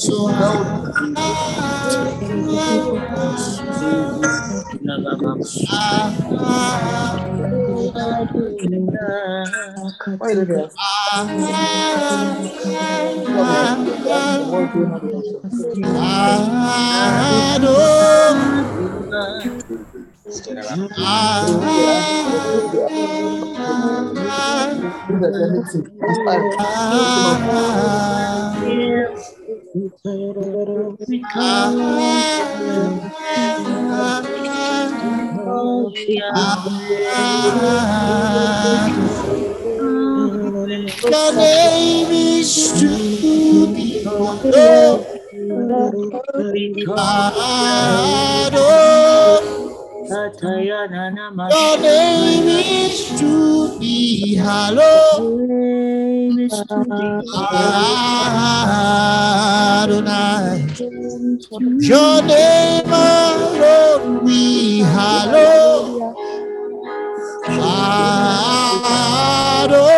So? Your name. Your name is to be hallowed. Adonai. Your name alone we hallow. Adonai.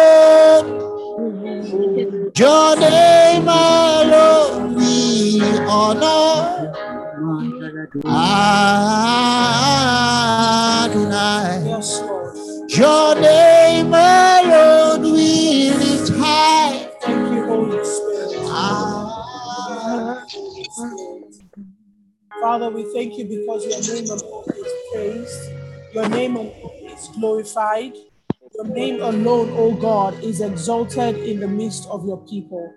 Your name alone we honor. Adonai. Yes, Lord. Your name alone we lift high. Thank you, Holy Spirit. Ah. Father, we thank you because your name alone is praised. Your name alone is glorified. Your name alone, O God, is exalted in the midst of your people.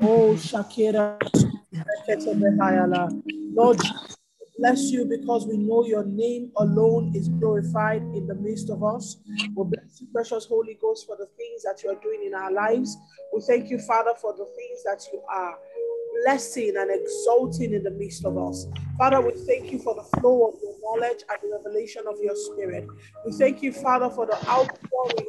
Oh, Shakira. Lord, bless you because we know your name alone is glorified in the midst of us. We bless you, precious Holy Ghost, for the things that you are doing in our lives. We thank you, Father, for the things that you are blessing and exalting in the midst of us. Father, we thank you for the flow of your knowledge and the revelation of your spirit. We thank you, Father, for the outpouring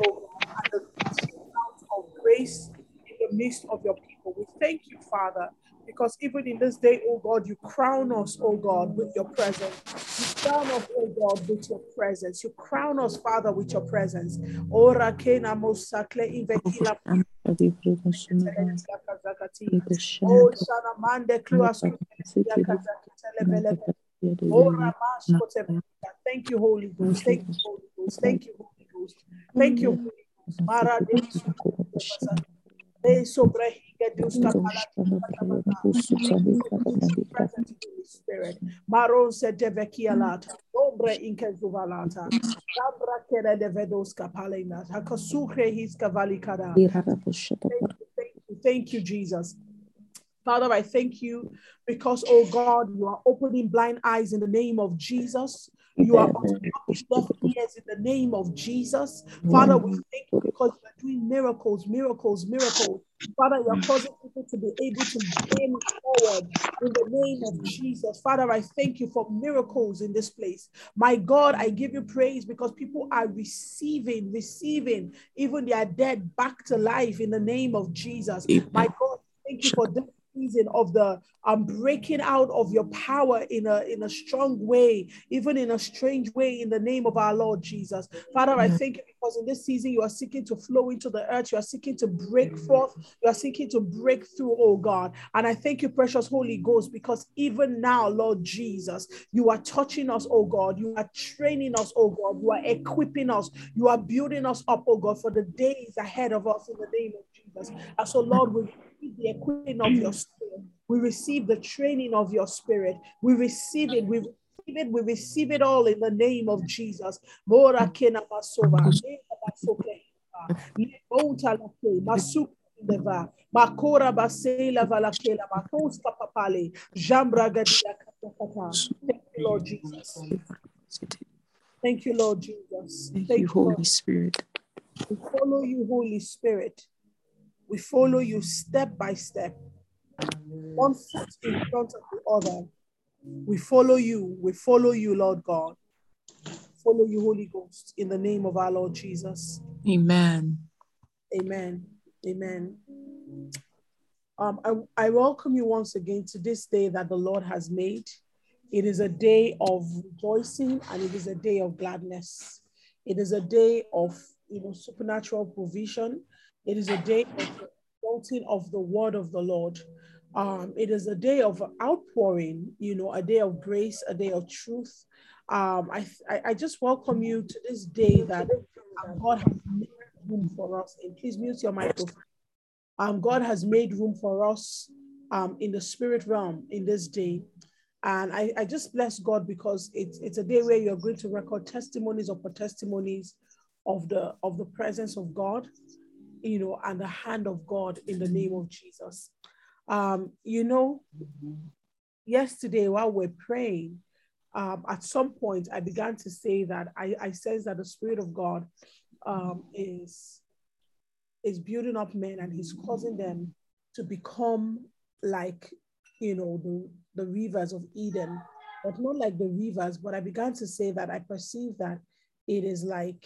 and the out of grace in the midst of your people. We thank you, Father, because even in this day, oh God, you crown us, oh God, with your presence. You crown us, oh God, with your presence. You crown us, Father, with your presence. Ora kena mosakle ivekila Oh, Shana Mande Kluas Ramash Thank you, Holy Ghost. Thank you, Holy Ghost. Thank you, Holy Ghost. Thank you, Holy Ghost. Mara De sobre Higa Duska Pala- Present Holy Spirit. Maron se devekia. Ombre inke zuvalata. Kere de vedoska palena. Hakasukre hiska valikada. Thank you, thank you, thank you, Jesus. Father, I thank you because, oh God, you are opening blind eyes in the name of Jesus. You are opening deaf ears in the name of Jesus. Father, we thank you because you are doing miracles, miracles, miracles. Father, you are causing people to be able to gain forward in the name of Jesus. Father, I thank you for miracles in this place. My God, I give you praise because people are receiving, receiving even their dead back to life in the name of Jesus. My God, thank you for this season of the um breaking out of your power in a in a strong way, even in a strange way, in the name of our Lord Jesus. Father, I thank you because in this season you are seeking to flow into the earth, you are seeking to break forth, you are seeking to break through, oh God. And I thank you, precious Holy Ghost, because even now, Lord Jesus, you are touching us, oh God. You are training us, oh God. You are equipping us. You are building us up, oh God, for the days ahead of us in the name of Jesus. And so, Lord, we the equipping of your spirit. We receive the training of your spirit. We receive it. We receive it. We receive it all in the name of Jesus. Mora kena masova, nena masokeheba, lebonta lake, masuka leva, makora basela valakela, makoska papale, jambra gadia. Thank you, Lord Jesus. Thank you, Lord Jesus. Thank you, Holy Spirit. We follow you, Holy Spirit. We follow you step by step, one foot in front of the other. We follow you. We follow you, Lord God. Follow you, Holy Ghost, in the name of our Lord Jesus. Amen. Amen. Amen. Um, I, I welcome you once again to this day that the Lord has made. It is a day of rejoicing and it is a day of gladness. It is a day of you know, supernatural provision. It is a day of the of the word of the Lord. Um, it is a day of outpouring, you know, a day of grace, a day of truth. Um, I, I, I just welcome you to this day that God has made room for us. And please mute your microphone. Um, God has made room for us um, in the spirit realm in this day. And I, I just bless God because it's, it's a day where you're going to record testimonies upon testimonies of the of the presence of God, you know, and the hand of God in the name of Jesus. Um, you know, yesterday while we're praying, um, at some point I began to say that I, I sense that the Spirit of God um, is is building up men and He's causing them to become like you know the the rivers of Eden, but not like the rivers. But I began to say that I perceive that it is like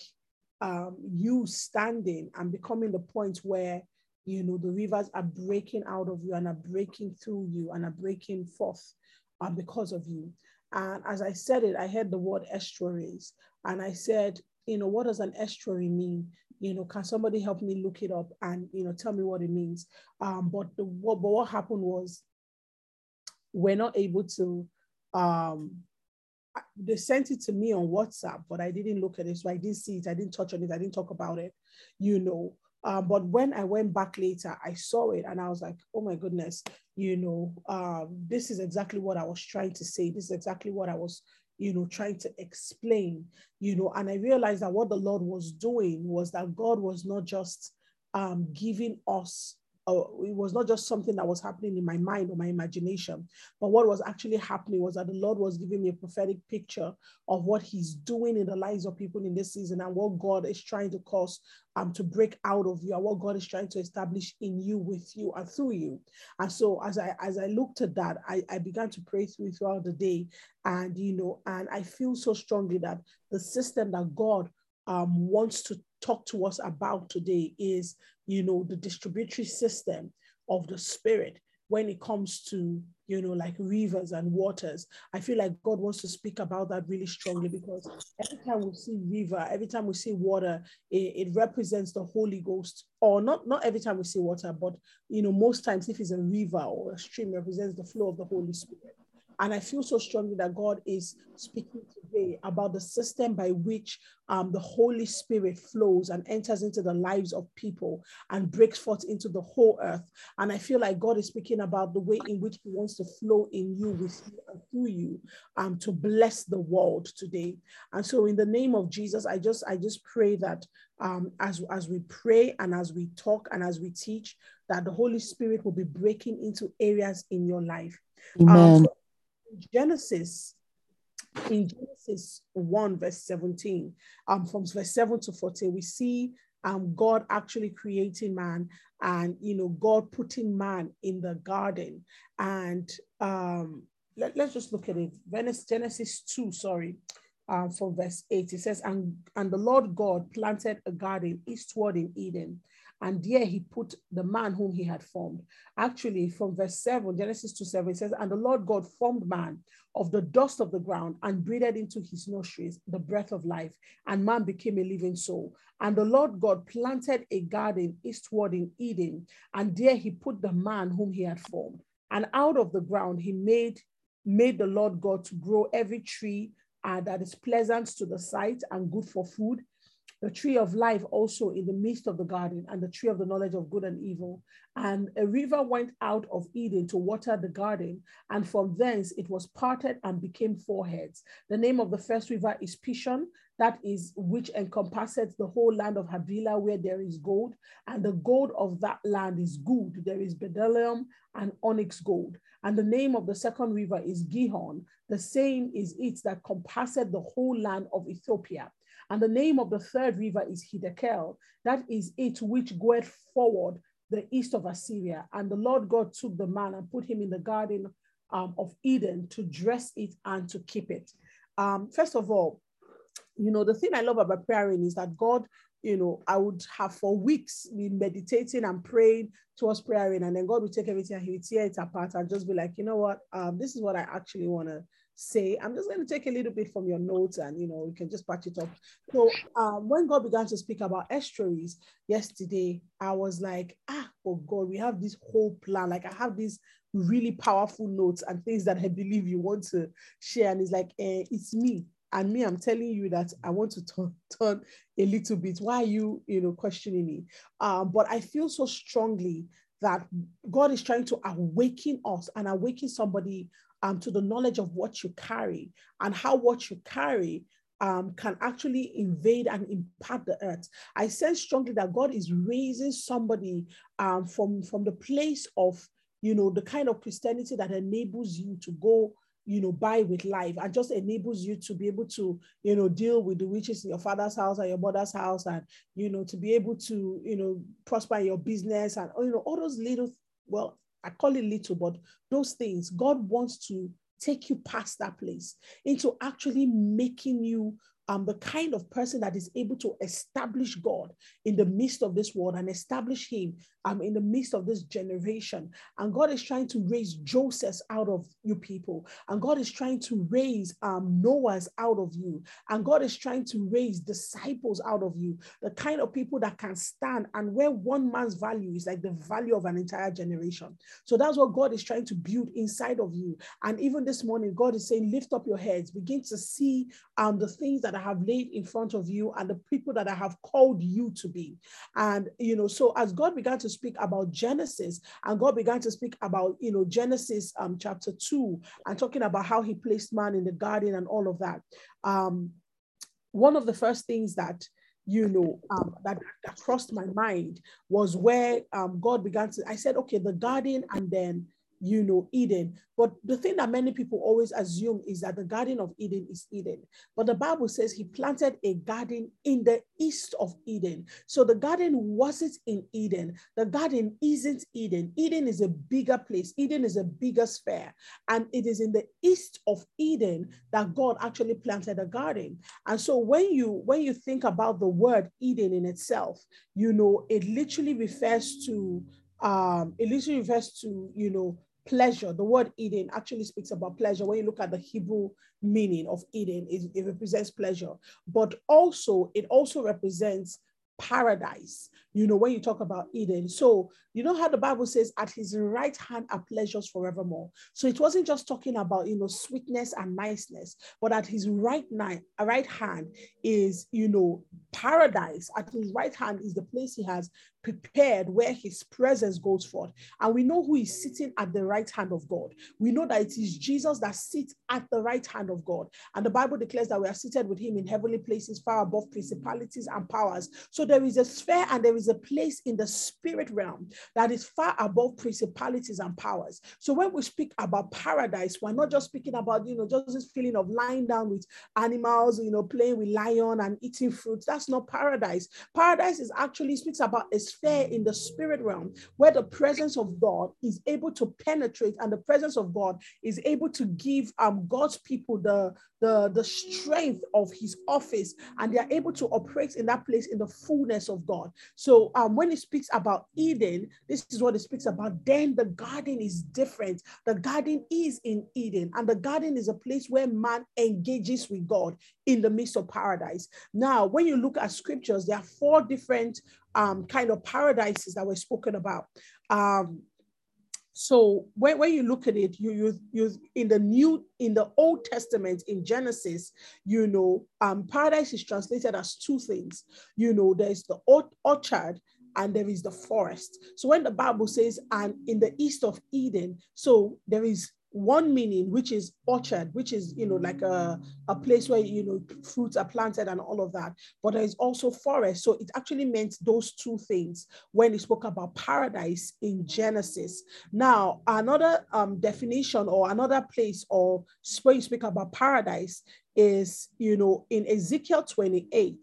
um, you standing and becoming the point where you know the rivers are breaking out of you and are breaking through you and are breaking forth uh, because of you. And as I said it, I heard the word estuaries, and I said, you know, what does an estuary mean? You know, can somebody help me look it up and you know tell me what it means? Um, but the what, but what happened was we're not able to um they sent it to me on WhatsApp, but I didn't look at it. So I didn't see it. I didn't touch on it. I didn't talk about it, you know. Um, but when I went back later, I saw it and I was like, oh my goodness, you know, um, this is exactly what I was trying to say. This is exactly what I was, you know, trying to explain, you know. And I realized that what the Lord was doing was that God was not just um, giving us it was not just something that was happening in my mind or my imagination, but what was actually happening was that the Lord was giving me a prophetic picture of what He's doing in the lives of people in this season and what God is trying to cause um, to break out of you and what God is trying to establish in you, with you, and through you. And so as I as I looked at that, I, I began to pray through throughout the day, and you know, and I feel so strongly that the system that God um, wants to talk to us about today is, you know, the distributary system of the spirit when it comes to, you know, like rivers and waters. I feel like God wants to speak about that really strongly because every time we see river, every time we see water, it, it represents the Holy Ghost. Or not, not every time we see water, but you know, most times if it's a river or a stream represents the flow of the Holy Spirit. And I feel so strongly that God is speaking today about the system by which um, the Holy Spirit flows and enters into the lives of people and breaks forth into the whole earth. And I feel like God is speaking about the way in which He wants to flow in you, with you, and through you um, to bless the world today. And so, in the name of Jesus, I just I just pray that um, as as we pray and as we talk and as we teach, that the Holy Spirit will be breaking into areas in your life. Um, Amen. so Genesis, in Genesis 1, verse 17, um, from verse 7 to 14, we see um, God actually creating man and, you know, God putting man in the garden. And um, let, let's just look at it. Genesis 2, sorry, um, from verse 8, it says, and, and the Lord God planted a garden eastward in Eden and there he put the man whom he had formed. Actually, from verse 7, Genesis 2 7, it says, And the Lord God formed man of the dust of the ground and breathed into his nostrils the breath of life, and man became a living soul. And the Lord God planted a garden eastward in Eden, and there he put the man whom he had formed. And out of the ground he made made the Lord God to grow every tree uh, that is pleasant to the sight and good for food the tree of life also in the midst of the garden, and the tree of the knowledge of good and evil. And a river went out of Eden to water the garden, and from thence it was parted and became four heads. The name of the first river is Pishon, that is which encompasses the whole land of Havilah, where there is gold, and the gold of that land is good. There is bdellium and onyx gold. And the name of the second river is Gihon. The same is it that compasseth the whole land of Ethiopia. And the name of the third river is Hiddekel. That is it which goeth forward the east of Assyria. And the Lord God took the man and put him in the garden um, of Eden to dress it and to keep it. Um, first of all, you know, the thing I love about praying is that God, you know, I would have for weeks been meditating and praying towards praying, and then God would take everything and he would tear it apart and just be like, you know what, um, this is what I actually want to say. I'm just going to take a little bit from your notes and, you know, you can just patch it up. So um, when God began to speak about estuaries yesterday, I was like, ah, oh God, we have this whole plan. Like I have these really powerful notes and things that I believe you want to share. And it's like, eh, it's me. And me, I'm telling you that I want to turn, turn a little bit. Why are you, you know, questioning me? Um, but I feel so strongly that God is trying to awaken us and awaken somebody um, to the knowledge of what you carry and how what you carry um, can actually invade and impact the earth. I sense strongly that God is raising somebody um, from, from the place of, you know, the kind of Christianity that enables you to go, you know, by with life and just enables you to be able to, you know, deal with the witches in your father's house and your mother's house and, you know, to be able to, you know, prosper your business and, you know, all those little, well, I call it little, but those things, God wants to take you past that place into actually making you um, the kind of person that is able to establish God in the midst of this world and establish Him um, in the midst of this generation. And God is trying to raise Josephs out of you people. And God is trying to raise um, Noahs out of you. And God is trying to raise disciples out of you, the kind of people that can stand and where one man's value is like the value of an entire generation. So that's what God is trying to build inside of you. And even this morning, God is saying, lift up your heads, begin to see um, the things that I have laid in front of you and the people that I have called you to be. And, you know, so as God began to speak about Genesis and God began to speak about, you know, Genesis um, chapter two and talking about how he placed man in the garden and all of that. Um, one of the first things that you know, um, that, that crossed my mind was where um, God began to, I said, okay, the garden and then you know, Eden. But the thing that many people always assume is that the Garden of Eden is Eden. But the Bible says he planted a garden in the east of Eden. So the garden wasn't in Eden. The garden isn't Eden. Eden is a bigger place, Eden is a bigger sphere. And it is in the east of Eden that God actually planted a garden. And so when you when you think about the word Eden in itself, you know, it literally refers to um, it literally refers to, you know, pleasure. The word Eden actually speaks about pleasure. When you look at the Hebrew meaning of Eden, it, it represents pleasure, but also it also represents paradise. You know, when you talk about Eden. So, you know how the Bible says, at his right hand are pleasures forevermore. So it wasn't just talking about, you know, sweetness and niceness, but at his right, ni- right hand is, you know, paradise. At his right hand is the place he has prepared where his presence goes forth. And we know who is sitting at the right hand of God. We know that it is Jesus that sits at the right hand of God. And the Bible declares that we are seated with him in heavenly places, far above principalities and powers. So there is a sphere and there is a place in the spirit realm that is far above principalities and powers. So when we speak about paradise, we're not just speaking about, you know, just this feeling of lying down with animals, you know, playing with lion and eating fruits. That's not paradise. Paradise is actually speaks about a sphere in the spirit realm where the presence of God is able to penetrate and the presence of God is able to give um, God's people the, the, the strength of his office and they are able to operate in that place in the fullness of God. So um, when it speaks about Eden, this is what it speaks about. Then the garden is different. The garden is in Eden and the garden is a place where man engages with God in the midst of paradise. Now, when you look at scriptures, there are four different um, kind of paradises that were spoken about. Um, so when, when you look at it, you, you you in the new in the Old Testament in Genesis, you know, um, paradise is translated as two things. You know, there's the orchard and there is the forest. So when the Bible says, and in the east of Eden, so there is one meaning, which is orchard, which is, you know, like a, a place where, you know, fruits are planted and all of that. But there is also forest. So it actually meant those two things when he spoke about paradise in Genesis. Now, another um, definition or another place or where you speak about paradise is, you know, in Ezekiel 28,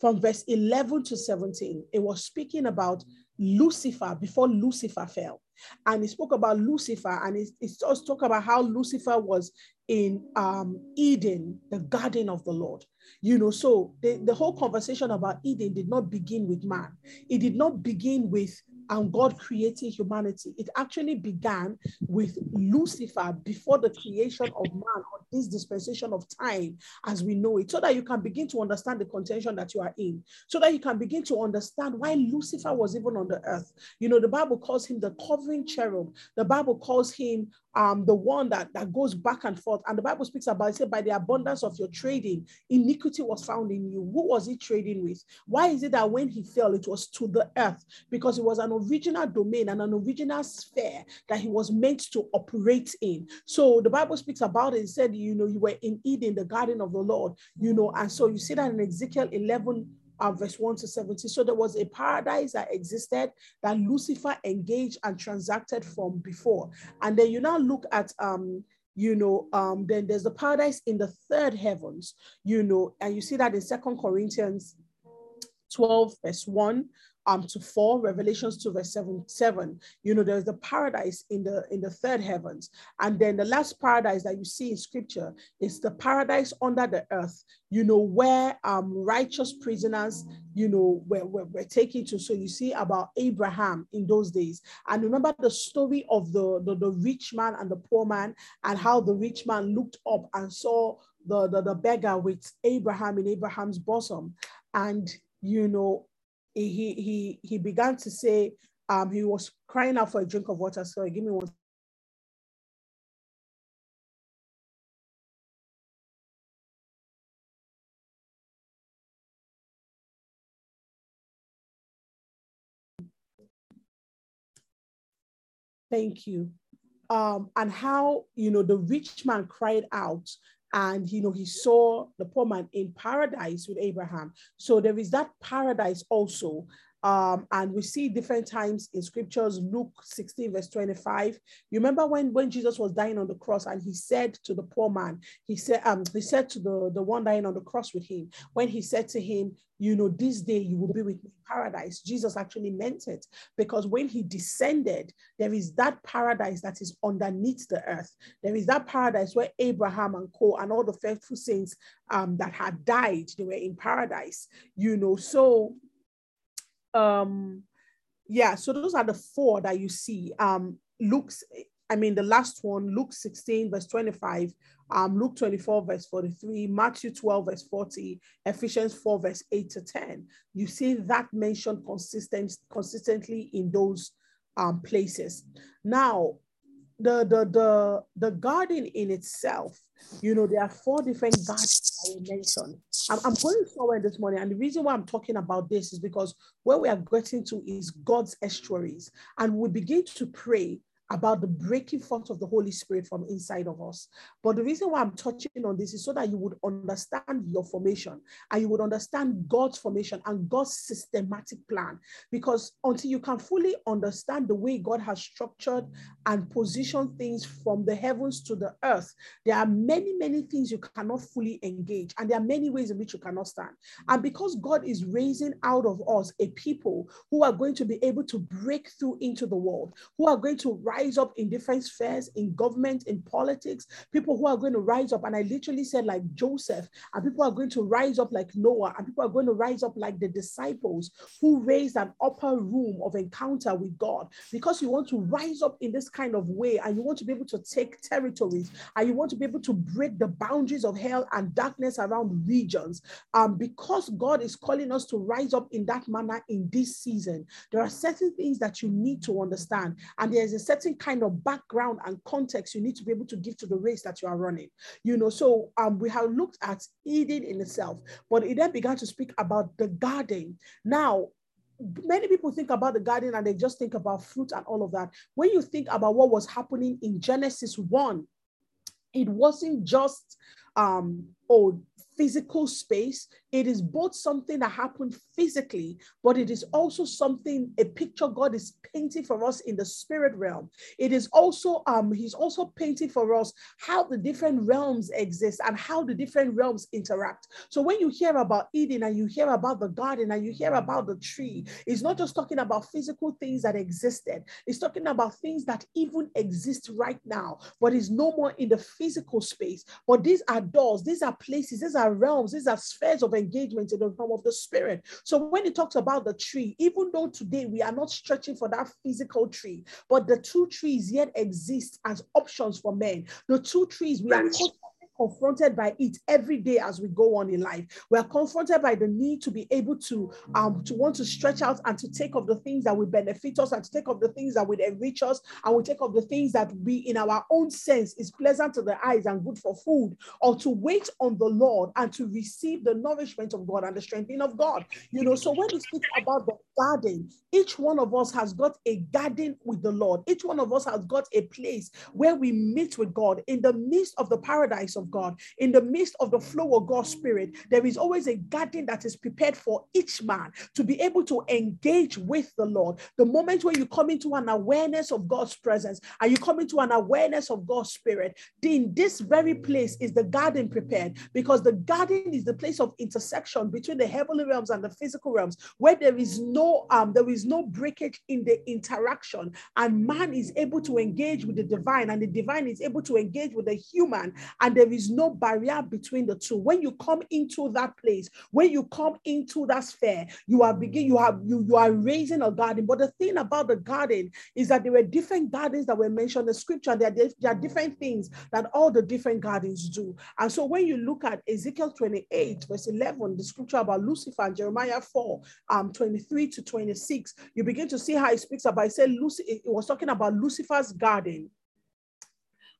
from verse 11 to 17, it was speaking about Lucifer before Lucifer fell. And he spoke about Lucifer and he also talk about how Lucifer was in um, Eden, the garden of the Lord. You know, so the, the whole conversation about Eden did not begin with man. It did not begin with and God creating humanity. It actually began with Lucifer before the creation of man or this dispensation of time as we know it, so that you can begin to understand the contention that you are in, so that you can begin to understand why Lucifer was even on the earth. You know, the Bible calls him the covering cherub. The Bible calls him um, the one that, that goes back and forth. And the Bible speaks about it, said, by the abundance of your trading, iniquity was found in you. Who was he trading with? Why is it that when he fell, it was to the earth? Because it was an original domain and an original sphere that he was meant to operate in. So the Bible speaks about it. It said, you know, you were in Eden, the garden of the Lord, you know, and so you see that in Ezekiel 11 uh, verse 1 to 17. So there was a paradise that existed that Lucifer engaged and transacted from before. And then you now look at um you know um then there's the paradise in the third heavens you know and you see that in second corinthians 12 verse 1 um to 4 revelations 2 verse 7 7 you know there's the paradise in the in the third heavens. And then the last paradise that you see in scripture is the paradise under the earth you know where um righteous prisoners you know were, were taken to. So you see about abraham in those days. And remember the story of the, the the rich man and the poor man and how the rich man looked up and saw the, the, the beggar with abraham in abraham's bosom. And you know he he he began to say um he was crying out for a drink of water. Sorry give me one thank you. Um and how you know the rich man cried out and you know he saw the poor man in paradise with abraham. So there is that paradise also um, and we see different times in scriptures luke 16 verse 25 you remember when when jesus was dying on the cross and he said to the poor man he said um he said to the the one dying on the cross with him when he said to him you know this day you will be with me in paradise jesus actually meant it. Because when he descended there is that paradise that is underneath the earth. There is that paradise where abraham and co and all the faithful saints um, that had died they were in paradise you know. So um yeah so those are the four that you see. Um luke's i mean the last one luke 16 verse 25 um luke 24 verse 43 matthew 12 verse 40 ephesians 4 verse 8 to 10 you see that mentioned consistent consistently in those um places. Now the the the the garden in itself you know there are four different gardens I mentioned. I'm, I'm going somewhere this morning and the reason why i'm talking about this is because where we are getting to is god's estuaries. And we begin to pray about the breaking forth of the Holy Spirit from inside of us. But the reason why I'm touching on this is so that you would understand your formation and you would understand God's formation and God's systematic plan. Because until you can fully understand the way God has structured and positioned things from the heavens to the earth, there are many, many things you cannot fully engage. And there are many ways in which you cannot stand. And because God is raising out of us a people who are going to be able to break through into the world, who are going to rise rise up in different spheres, in government, in politics, people who are going to rise up. And I literally said, like Joseph, and people are going to rise up like Noah, and people are going to rise up like the disciples who raised an upper room of encounter with God because you want to rise up in this kind of way and you want to be able to take territories and you want to be able to break the boundaries of hell and darkness around regions. Um, because God is calling us to rise up in that manner in this season, there are certain things that you need to understand, and there's a certain certain kind of background and context you need to be able to give to the race that you are running. You know, so um, we have looked at Eden in itself, but it then began to speak about the garden. Now, many people think about the garden and they just think about fruit and all of that. When you think about what was happening in Genesis 1, it wasn't just um oh physical space. It is both something that happened physically, but it is also something, a picture God is painting for us in the spirit realm. It is also, um, He's also painting for us how the different realms exist and how the different realms interact. So when you hear about Eden and you hear about the garden and you hear about the tree, it's not just talking about physical things that existed, it's talking about things that even exist right now, but is no more in the physical space. But these are doors, these are places, these are are realms, these are spheres of engagement in the realm of the spirit. So when it talks about the tree, even though today we are not stretching for that physical tree, but the two trees yet exist as options for men. The two trees we are confronted by it every day as we go on in life. We are confronted by the need to be able to um to want to stretch out and to take of the things that will benefit us and to take of the things that will enrich us and we take of the things that we in our own sense is pleasant to the eyes and good for food or to wait on the Lord and to receive the nourishment of God and the strengthening of God. You know, so when we speak about the garden, each one of us has got a garden with the Lord. Each one of us has got a place where we meet with God in the midst of the paradise of God, in the midst of the flow of God's spirit. There is always a garden that is prepared for each man to be able to engage with the Lord. The moment when you come into an awareness of God's presence and you come into an awareness of God's spirit, in this very place is the garden prepared because the garden is the place of intersection between the heavenly realms and the physical realms where there is no um there is no breakage in the interaction and man is able to engage with the divine and the divine is able to engage with the human and there is no barrier between the two. When you come into that place when you come into that sphere you are begin you have you you are raising a garden. But the thing about the garden is that there were different gardens that were mentioned in the scripture. There, there are different things that all the different gardens do. And so when you look at ezekiel 28 verse 11 the scripture about lucifer and jeremiah 4 um 23 to 26 you begin to see how he speaks about he said lucy it was talking about lucifer's garden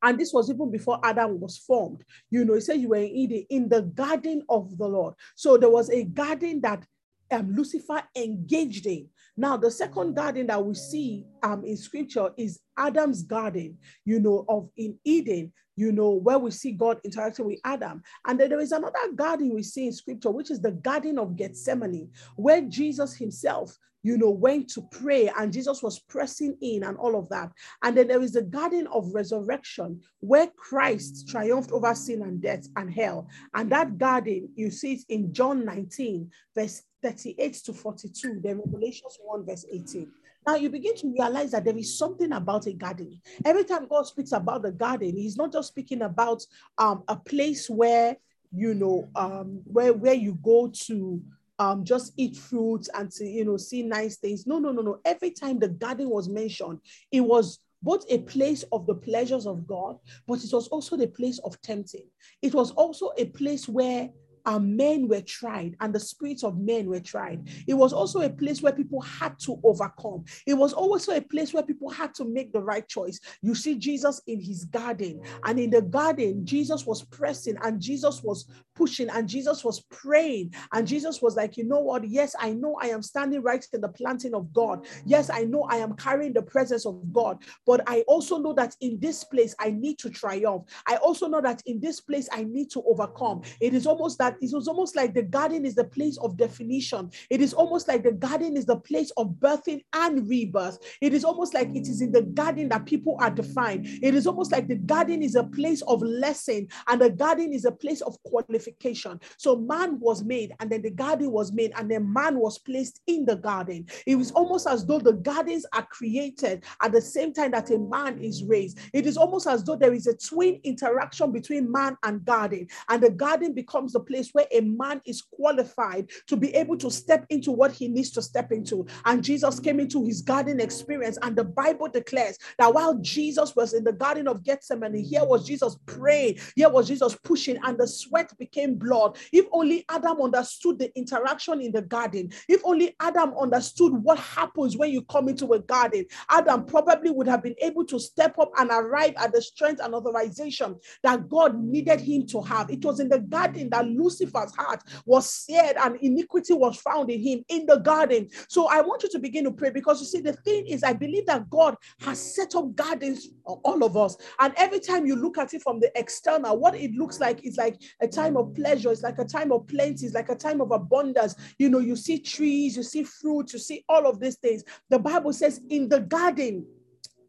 and this was even before Adam was formed. You know, he said you were in Eden, in the garden of the Lord. So there was a garden that um, Lucifer engaged in. Now, the second garden that we see um, in scripture is Adam's garden, you know, of in Eden, you know, where we see God interacting with Adam. And then there is another garden we see in scripture, which is the garden of Gethsemane, where Jesus himself you know, went to pray and Jesus was pressing in and all of that. And then there is the garden of resurrection where Christ triumphed over sin and death and hell. And that garden, you see it in John 19, verse 38 to 42, then Revelations 1, verse 18. Now you begin to realize that there is something about a garden. Every time God speaks about the garden, He's not just speaking about um, a place where you know um, where where you go to um, just eat fruits and to you know see nice things. No, no, no, no. Every time the garden was mentioned, it was both a place of the pleasures of God, but it was also the place of tempting. It was also a place where um, men were tried and the spirits of men were tried. It was also a place where people had to overcome. It was also a place where people had to make the right choice. You see Jesus in his garden, and in the garden, Jesus was pressing and Jesus was pushing and Jesus was praying. And Jesus was like, You know what? Yes, I know I am standing right in the planting of God. Yes, I know I am carrying the presence of God, but I also know that in this place I need to triumph. I also know that in this place I need to overcome. It is almost that it was almost like the garden is the place of definition. It is almost like the garden is the place of birthing and rebirth. It is almost like it is in the garden that people are defined. It is almost like the garden is a place of lesson and the garden is a place of qualification. So man was made and then the garden was made and then man was placed in the garden. It was almost as though the gardens are created at the same time that a man is raised. It is almost as though there is a twin interaction between man and garden and the garden becomes the place place where a man is qualified to be able to step into what he needs to step into. And Jesus came into his garden experience, and the Bible declares that while Jesus was in the Garden of Gethsemane, here was Jesus praying, here was Jesus pushing, and the sweat became blood. If only Adam understood the interaction in the garden, if only Adam understood what happens when you come into a garden, Adam probably would have been able to step up and arrive at the strength and authorization that God needed him to have. It was in the garden that Lucifer's heart was seared and iniquity was found in him in the garden. So I want you to begin to pray because you see, the thing is, I believe that God has set up gardens for all of us. And every time you look at it from the external, what it looks like is like a time of pleasure, it's like a time of plenty, it's like a time of abundance. You know, you see trees, you see fruits, you see all of these things. The Bible says, in the garden,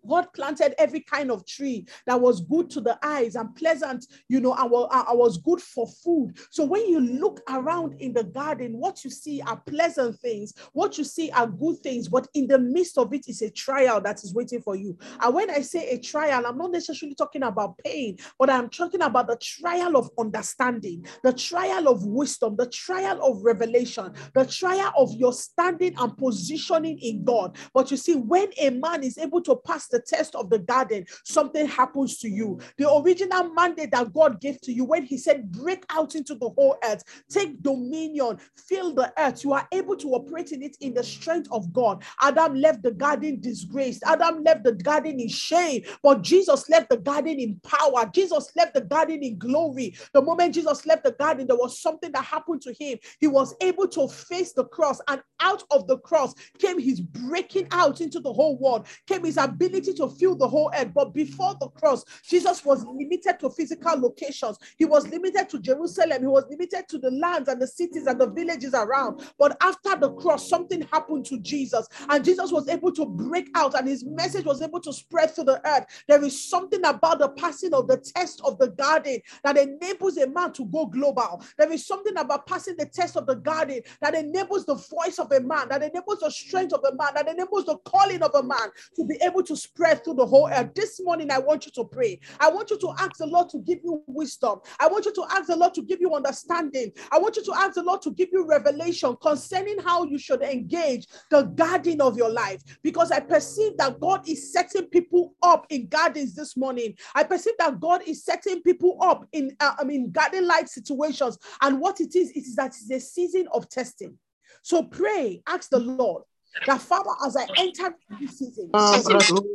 God planted every kind of tree that was good to the eyes and pleasant, you know, and was good for food. So when you look around in the garden, what you see are pleasant things, what you see are good things, but in the midst of it is a trial that is waiting for you. And when I say a trial, I'm not necessarily talking about pain, but I'm talking about the trial of understanding, the trial of wisdom, the trial of revelation, the trial of your standing and positioning in God. But you see, when a man is able to pass the test of the garden, something happens to you. The original mandate that God gave to you when He said, break out into the whole earth, take dominion, fill the earth, you are able to operate in it in the strength of God. Adam left the garden disgraced, Adam left the garden in shame, but Jesus left the garden in power. Jesus left the garden in glory. The moment Jesus left the garden, there was something that happened to him. He was able to face the cross, and out of the cross came his breaking out into the whole world, came his ability to fill the whole earth. But before the cross, Jesus was limited to physical locations. He was limited to Jerusalem. He was limited to the lands and the cities and the villages around. But after the cross, something happened to Jesus, and Jesus was able to break out, and his message was able to spread through the earth. There is something about the passing of the test of the garden that enables a man to go global. There is something about passing the test of the garden that enables the voice of a man, that enables the strength of a man, that enables the calling of a man to be able to spread through the whole earth. This morning, I want you to pray. I want you to ask the Lord to give you wisdom. I want you to ask the Lord to give you understanding. I want you to ask the Lord to give you revelation concerning how you should engage the garden of your life. Because I perceive that God is setting people up in gardens this morning. I perceive that God is setting people up in, uh, I mean, garden like situations. And what it is, it is that it's a season of testing. So pray, ask the Lord that Father, as I enter this season, ah, my God,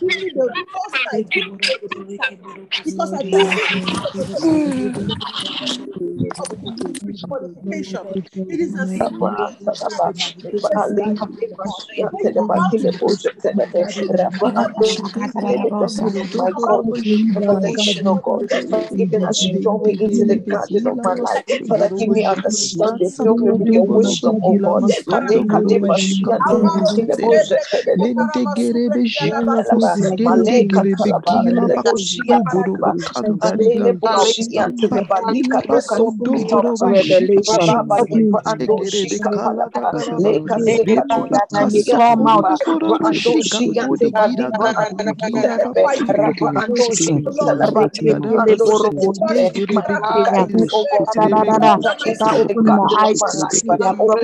give me the foresight, give me the insight, because I believe qualification. It is a My God, revelation of God. Father, even as you draw me into the garden of my life, Father, give me understanding. Fill me with your wisdom, oh God. Maleka de bashia de bantile boze kede de Maleka talaba le boshia talaba Adele boshia to the balika loka revelation. Baba Help me ipa to ando get shika it. palapa leka zeka tia I talia storm out. talaba ando shia te balika ando telebe rapa ando shika talaba ipa ando shika telebe Malika guide me oh God to enter God, into open my of eyes to see the open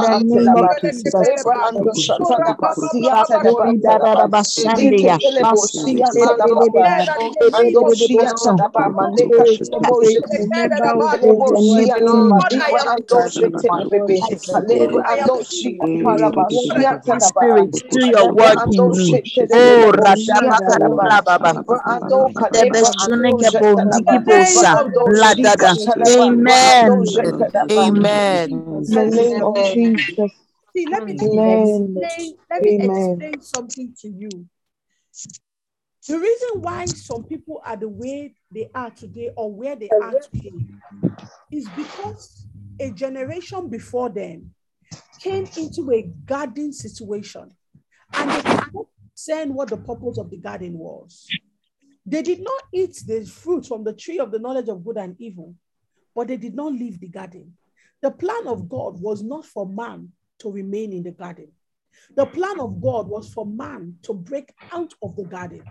Spirit, telebo spirit, shetelebe enable, Lebo enable siate me. God, I malibra am ando free. shetelebe Malebra I am ando free. shiatalaba Holy siatalaba Spirit, do your work in me. Oh, shetelebo siatalaba Radabakatula Baba. Libra ando kalebra ando Ebeshuneke In shetalaba the name Bondikibosa. of Ando Jesus. Ladada. shikatalaba Amen. Amen. In the name of Jesus See, let me let me explain. Let me Amen explain something to you. The reason why some people are the way they are today or where they are today is because a generation before them came into a garden situation and they discern what the purpose of the garden was. They did not eat the fruit from the tree of the knowledge of good and evil, but they did not leave the garden. The plan of God was not for man to remain in the garden. The plan of God was for man to break out of the garden.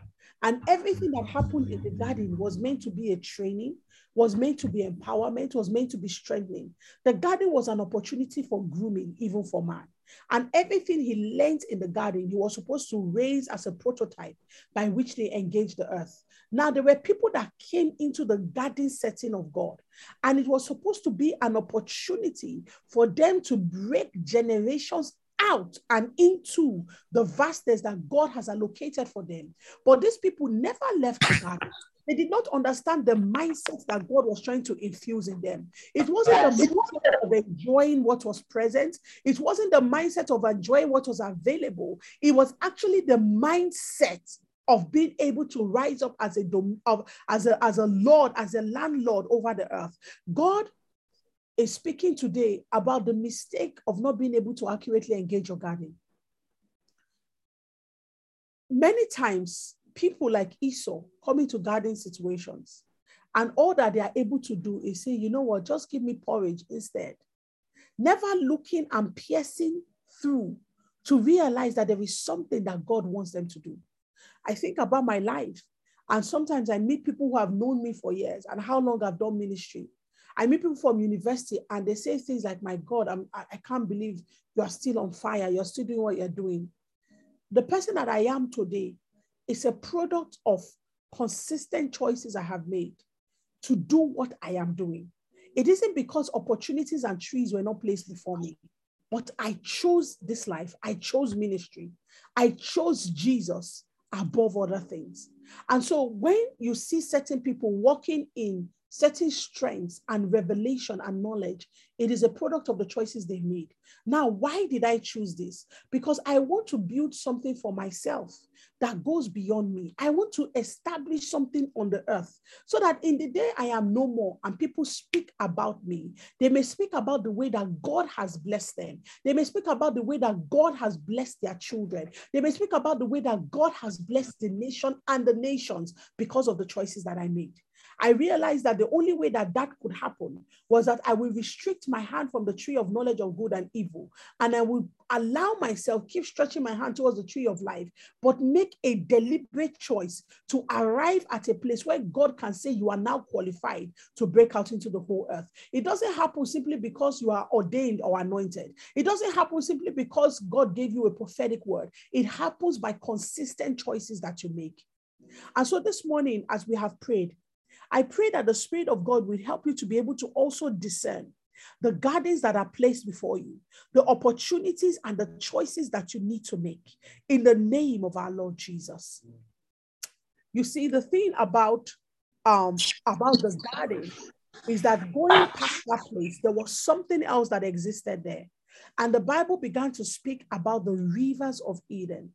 And everything that happened in the garden was meant to be a training, was meant to be empowerment, was meant to be strengthening. The garden was an opportunity for grooming, even for man. And everything he learned in the garden, he was supposed to raise as a prototype by which they engaged the earth. Now, there were people that came into the garden setting of God, and it was supposed to be an opportunity for them to break generations out and into the vastness that God has allocated for them. But these people never left the garden. They did not understand the mindset that God was trying to infuse in them. It wasn't the mindset of enjoying what was present. It wasn't the mindset of enjoying what was available. It was actually the mindset of being able to rise up as a of, as a as a lord, as a landlord over the earth. God is speaking today about the mistake of not being able to accurately engage your garden. many times people like Esau come into garden situations, and all that they are able to do is say, you know what, just give me porridge instead. Never looking and piercing through to realize that there is something that God wants them to do. I think about my life, and sometimes I meet people who have known me for years and how long I've done ministry. I meet people from university and they say things like, My God, I'm, I, I can't believe you are still on fire. You're still doing what you're doing. The person that I am today is a product of consistent choices I have made to do what I am doing. It isn't because opportunities and trees were not placed before me, but I chose this life. I chose ministry. I chose Jesus above other things. And so when you see certain people walking in certain strengths and revelation and knowledge, it is a product of the choices they made. Now, why did I choose this? Because I want to build something for myself that goes beyond me. I want to establish something on the earth so that in the day I am no more and people speak about me, they may speak about the way that God has blessed them. They may speak about the way that God has blessed their children. They may speak about the way that God has blessed the nation and the nations because of the choices that I made. I realized that the only way that that could happen was that I will restrict my hand from the tree of knowledge of good and evil, and I will allow myself keep stretching my hand towards the tree of life, but make a deliberate choice to arrive at a place where God can say you are now qualified to break out into the whole earth. It doesn't happen simply because you are ordained or anointed. It doesn't happen simply because God gave you a prophetic word. It happens by consistent choices that you make. And so this morning, as we have prayed, I pray that the Spirit of God will help you to be able to also discern the gardens that are placed before you, the opportunities and the choices that you need to make in the name of our Lord Jesus. You see, the thing about um about the garden is that going past that place, there was something else that existed there. And the Bible began to speak about the rivers of Eden.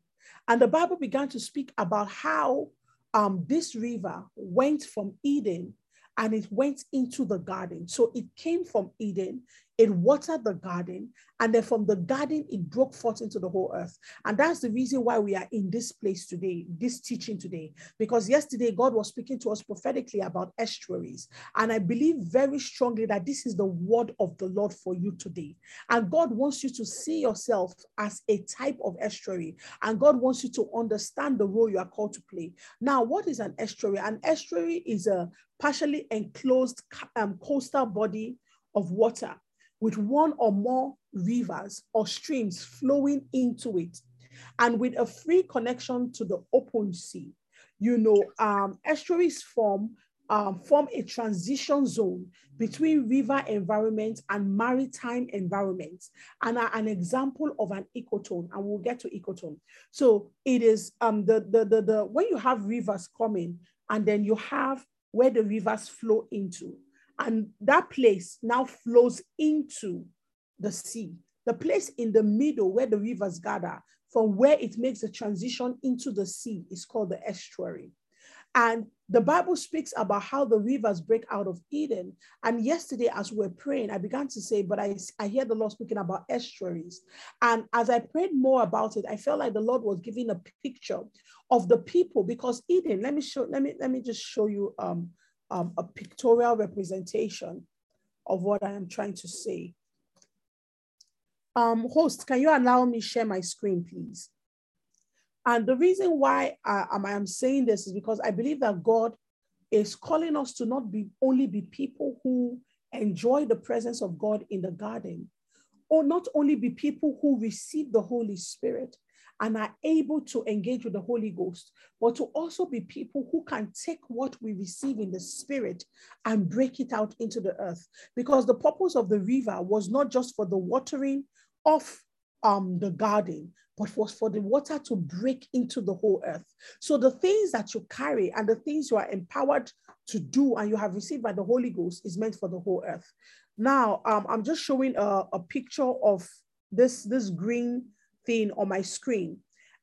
And the Bible began to speak about how um, this river went from Eden and it went into the garden. So it came from Eden, it watered the garden, and then from the garden, it broke forth into the whole earth. And that's the reason why we are in this place today, this teaching today. Because yesterday, God was speaking to us prophetically about estuaries. And I believe very strongly that this is the word of the Lord for you today. And God wants you to see yourself as a type of estuary. And God wants you to understand the role you are called to play. Now, what is an estuary? An estuary is a partially enclosed um, coastal body of water with one or more rivers or streams flowing into it, and with a free connection to the open sea. You know, um, estuaries form um, form a transition zone between river environments and maritime environments and are an example of an ecotone and we'll get to ecotone so it is um the, the the the when you have rivers coming and then you have where the rivers flow into and that place now flows into the sea. The place in the middle where the rivers gather, from where it makes a transition into the sea, is called the estuary. And the Bible speaks about how the rivers break out of Eden. And yesterday, as we were praying, I began to say, but I, I hear the Lord speaking about estuaries. And as I prayed more about it, I felt like the Lord was giving a picture of the people because Eden, let me show, let me, let me just show you um, um, a pictorial representation of what I am trying to say. Um, host, can you allow me share my screen, please? And the reason why I, I am saying this is because I believe that God is calling us to not be only be people who enjoy the presence of God in the garden, or not only be people who receive the Holy Spirit, and are able to engage with the Holy Ghost, but to also be people who can take what we receive in the Spirit and break it out into the earth. Because the purpose of the river was not just for the watering of um, the garden, but was for the water to break into the whole earth. So the things that you carry and the things you are empowered to do and you have received by the Holy Ghost is meant for the whole earth. Now, um, I'm just showing a, a picture of this, this green thing on my screen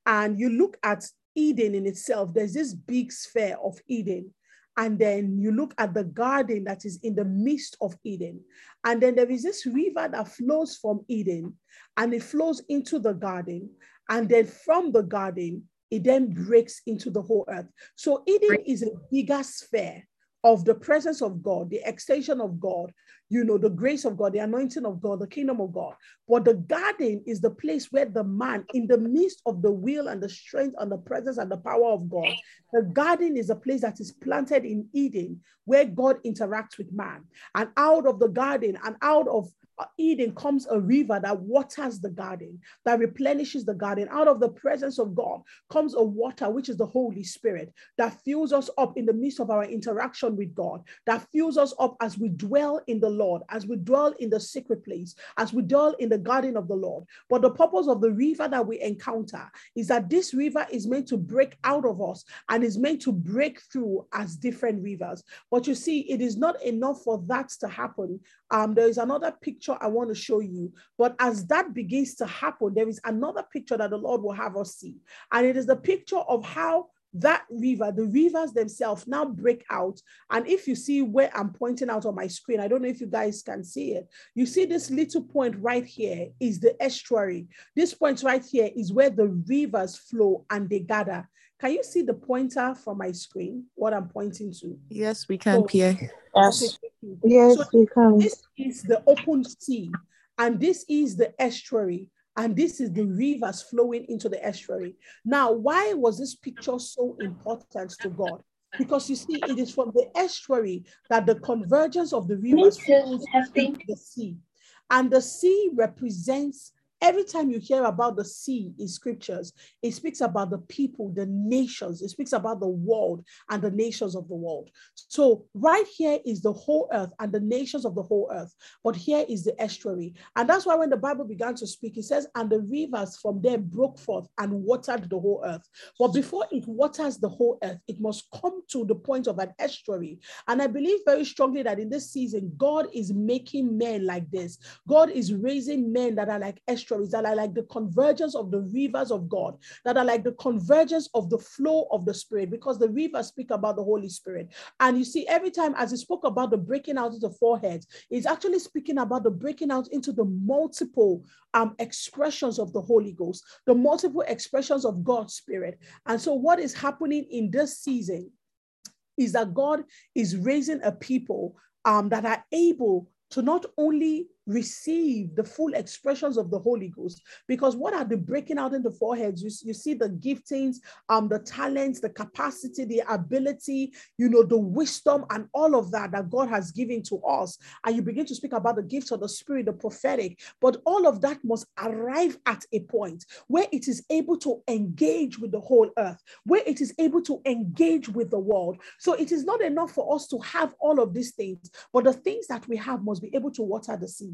and you look at Eden in itself, there's this big sphere of Eden. And then you look at the garden that is in the midst of Eden. And then there is this river that flows from Eden and it flows into the garden. And then from the garden, it then breaks into the whole earth. So Eden is a bigger sphere of the presence of God, the extension of God, you know, the grace of God, the anointing of God, the kingdom of God. But the garden is the place where the man, in the midst of the will and the strength and the presence and the power of God, the garden is a place that is planted in Eden where God interacts with man. And out of the garden and out of Eden comes a river that waters the garden, that replenishes the garden. Out of the presence of God comes a water, which is the Holy Spirit, that fills us up in the midst of our interaction with God, that fills us up as we dwell in the Lord, as we dwell in the secret place, as we dwell in the garden of the Lord. But the purpose of the river that we encounter is that this river is meant to break out of us and is meant to break through as different rivers. But you see, it is not enough for that to happen. Um, there is another picture picture I want to show you. But as that begins to happen, there is another picture that the Lord will have us see. And it is the picture of how that river, the rivers themselves now break out. And if you see where I'm pointing out on my screen, I don't know if you guys can see it. You see this little point right here is the estuary. This point right here is where the rivers flow and they gather. Can you see the pointer from my screen, what I'm pointing to? Yes, we can, So- Pierre. Yes. Okay, Yes, So we can. this is the open sea, and this is the estuary, and this is the rivers flowing into the estuary. Now, why was this picture so important to God? Because you see, it is from the estuary that the convergence of the rivers flows into the sea. And the sea represents every time you hear about the sea in scriptures, it speaks about the people, the nations, it speaks about the world and the nations of the world. So, right here is the whole earth and the nations of the whole earth, but here is the estuary. And that's why when the Bible began to speak, it says, And the rivers from there broke forth and watered the whole earth. But before it waters the whole earth, it must come to the point of an estuary. And I believe very strongly that in this season, God is making men like this. God is raising men that are like that are like the convergence of the rivers of God, that are like the convergence of the flow of the Spirit, because the rivers speak about the Holy Spirit. And you see, every time as he spoke about the breaking out of the forehead, he's actually speaking about the breaking out into the multiple um, expressions of the Holy Ghost, the multiple expressions of God's Spirit. And so, what is happening in this season is that God is raising a people um, that are able to not only receive the full expressions of the Holy Ghost, because what are the breaking out in the four heads? You, you see the giftings, um, the talents, the capacity, the ability, you know, the wisdom, and all of that that God has given to us. And you begin to speak about the gifts of the Spirit, the prophetic, but all of that must arrive at a point where it is able to engage with the whole earth, where it is able to engage with the world. So it is not enough for us to have all of these things, but the things that we have must be able to water the sea.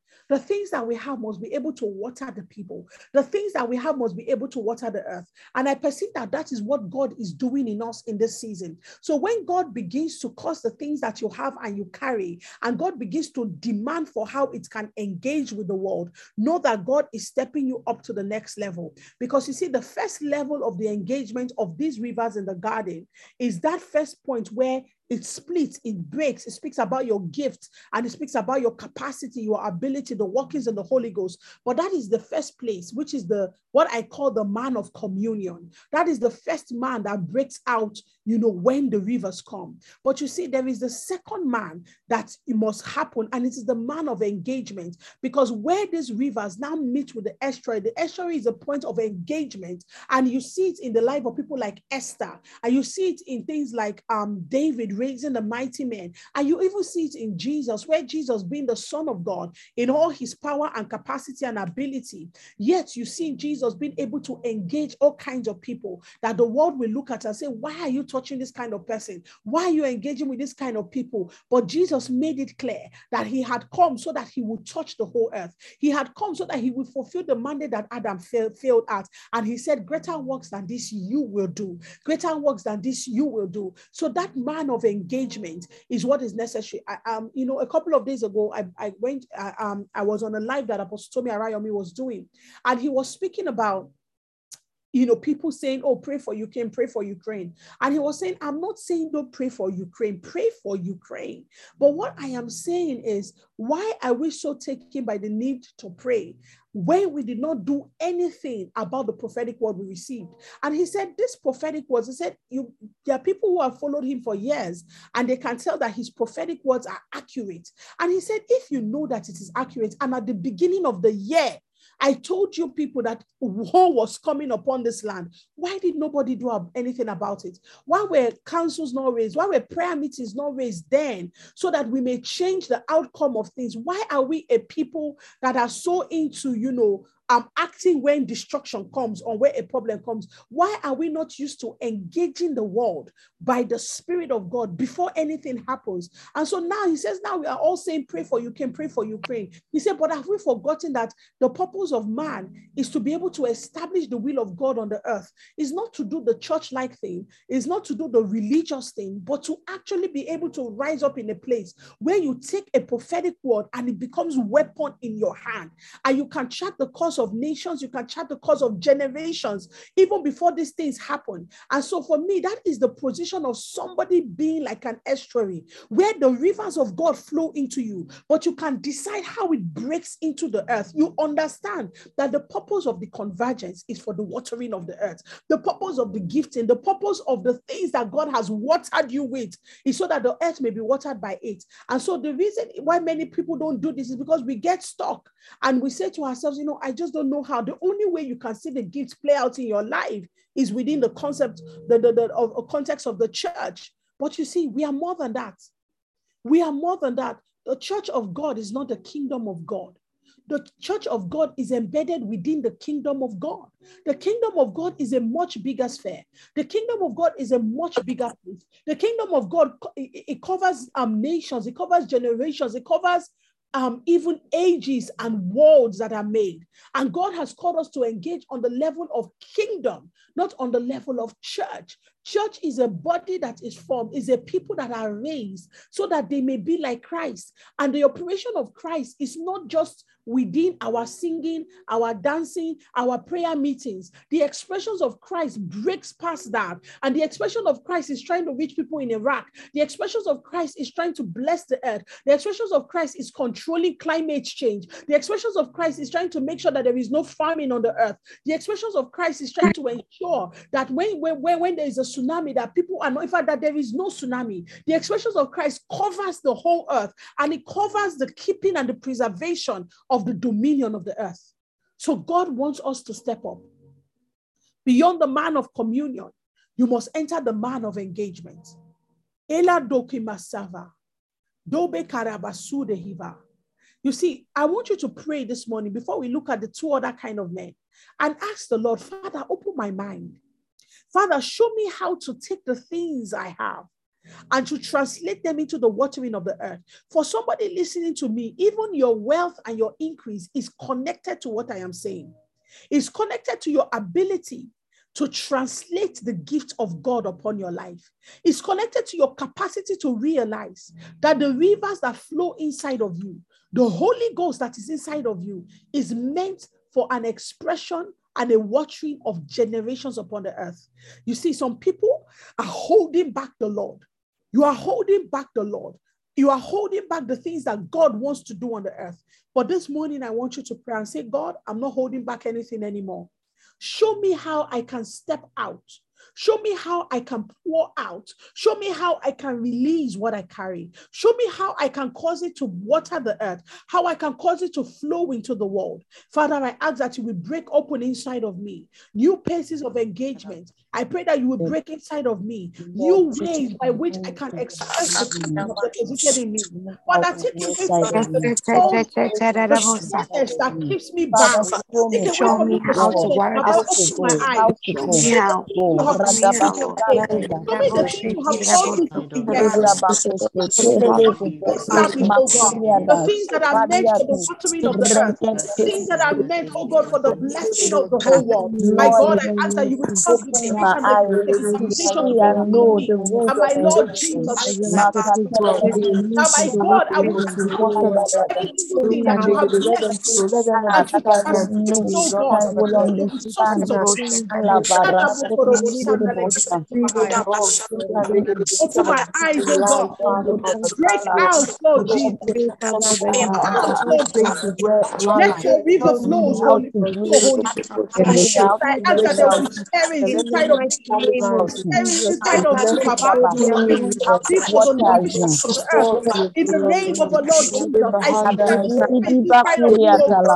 The things that we have must be able to water the people. The things that we have must be able to water the earth. And I perceive that that is what God is doing in us in this season. So when God begins to cause the things that you have and you carry, and God begins to demand for how it can engage with the world, know that God is stepping you up to the next level. Because you see, the first level of the engagement of these rivers in the garden is that first point where it splits, it breaks, it speaks about your gift, and it speaks about your capacity, your ability, the workings in the Holy Ghost. But that is the first place, which is the what I call the man of communion. That is the first man that breaks out, you know, when the rivers come. But you see, there is the second man that it must happen, and it is the man of engagement. Because where these rivers now meet with the estuary, the estuary is a point of engagement, and you see it in the life of people like Esther, and you see it in things like um, David raising the mighty men, and you even see it in Jesus, where Jesus, being the Son of God in all his power and capacity and ability, yet you see Jesus being able to engage all kinds of people that the world will look at and say, Why are you touching this kind of person? Why are you engaging with this kind of people? But Jesus made it clear that he had come so that he would touch the whole earth. He had come so that he would fulfill the mandate that Adam failed, at. And he said, Greater works than this you will do. Greater works than this you will do. So that man of engagement is what is necessary. I, um, you know, a couple of days ago, I, I went, um, I was on a live that Apostle Tomi Arayomi was doing, and he was speaking about you know, people saying, Oh, pray for Ukraine, pray for Ukraine. And he was saying, I'm not saying don't pray for Ukraine, pray for Ukraine. But what I am saying is, why are we so taken by the need to pray when we did not do anything about the prophetic word we received? And he said, This prophetic words, he said, you, There are people who have followed him for years and they can tell that his prophetic words are accurate. And he said, If you know that it is accurate, and at the beginning of the year, I told you people that war was coming upon this land. Why did nobody do anything about it? Why were councils not raised? Why were prayer meetings not raised then so that we may change the outcome of things? Why are we a people that are so into, you know, um, acting when destruction comes or where a problem comes. Why are we not used to engaging the world by the Spirit of God before anything happens? And so now he says, now we are all saying, pray for Ukraine, pray for Ukraine. He said, but have we forgotten that the purpose of man is to be able to establish the will of God on the earth? Is not to do the church like thing, is not to do the religious thing, but to actually be able to rise up in a place where you take a prophetic word and it becomes weapon in your hand and you can chart the course of nations, you can chart the course of generations, even before these things happen. And so for me, that is the position of somebody being like an estuary where the rivers of God flow into you, but you can decide how it breaks into the earth. You understand that the purpose of the convergence is for the watering of the earth, the purpose of the gifting, the purpose of the things that God has watered you with is so that the earth may be watered by it. And so the reason why many people don't do this is because we get stuck and we say to ourselves, you know, I just don't know how. The only way you can see the gifts play out in your life is within the concept, the, the, the of, of context of the church. But you see, we are more than that. We are more than that. The church of God is not the kingdom of God. The church of God is embedded within the kingdom of God. The kingdom of God is a much bigger sphere. The kingdom of God is a much bigger place. The kingdom of God, it, it covers um, nations, it covers generations, it covers um, even ages and worlds that are made. And God has called us to engage on the level of kingdom, not on the level of church. Church is a body that is formed, is a people that are raised so that they may be like Christ. And the operation of Christ is not just within our singing, our dancing, our prayer meetings. The expressions of Christ breaks past that. And the expression of Christ is trying to reach people in Iraq. The expressions of Christ is trying to bless the earth. The expressions of Christ is controlling climate change. The expressions of Christ is trying to make sure that there is no famine on the earth. The expressions of Christ is trying to ensure that when, when, when there is a tsunami that people are not, in fact, that there is no tsunami. The expressions of Christ covers the whole earth and it covers the keeping and the preservation of the dominion of the earth. So God wants us to step up. Beyond the man of communion, you must enter the man of engagement. Ela doki masava. Dobe karabasude. You see, I want you to pray this morning before we look at the two other kind of men and ask the Lord, Father, open my mind. Father, show me how to take the things I have and to translate them into the watering of the earth. For somebody listening to me, even your wealth and your increase is connected to what I am saying. It's connected to your ability to translate the gift of God upon your life. It's connected to your capacity to realize that the rivers that flow inside of you, the Holy Ghost that is inside of you, is meant for an expression and a watering of generations upon the earth. You see, some people are holding back the Lord. You are holding back the Lord. You are holding back the things that God wants to do on the earth. But this morning, I want you to pray and say, God, I'm not holding back anything anymore. Show me how I can step out Show me how I can pour out. Show me how I can release what I carry. Show me how I can cause it to water the earth, how I can cause it to flow into the world. Father, I ask that you will break open inside of me new places of engagement. I pray that you will break inside of me new ways by which I can express the deposited in me. Father, take me that keeps me bound. Show me how to work. My eyes. of Jesus' name. Show me the things you have called me to invest established, God. The things that are meant for the watering of the earth, the things that are meant, oh God, for the blessing of the whole world. My God, I ask that you will cause the vision my and eyes. the to implementation see of know the me. And my Lord. Jesus, now my God, I will whatever that every single that you have them blessed see, let them and to understand assist, me, what God, I will with the resources understand. of Open my eyes, oh God. Break out, Lord Jesus. I am out, Lord Let your river flows, Holy Holy. I ask that there will be inside of me. Stirring inside of me. Speak for the nations of the earth. In the name of the Lord Jesus, I stir spirit inside of you, oh God,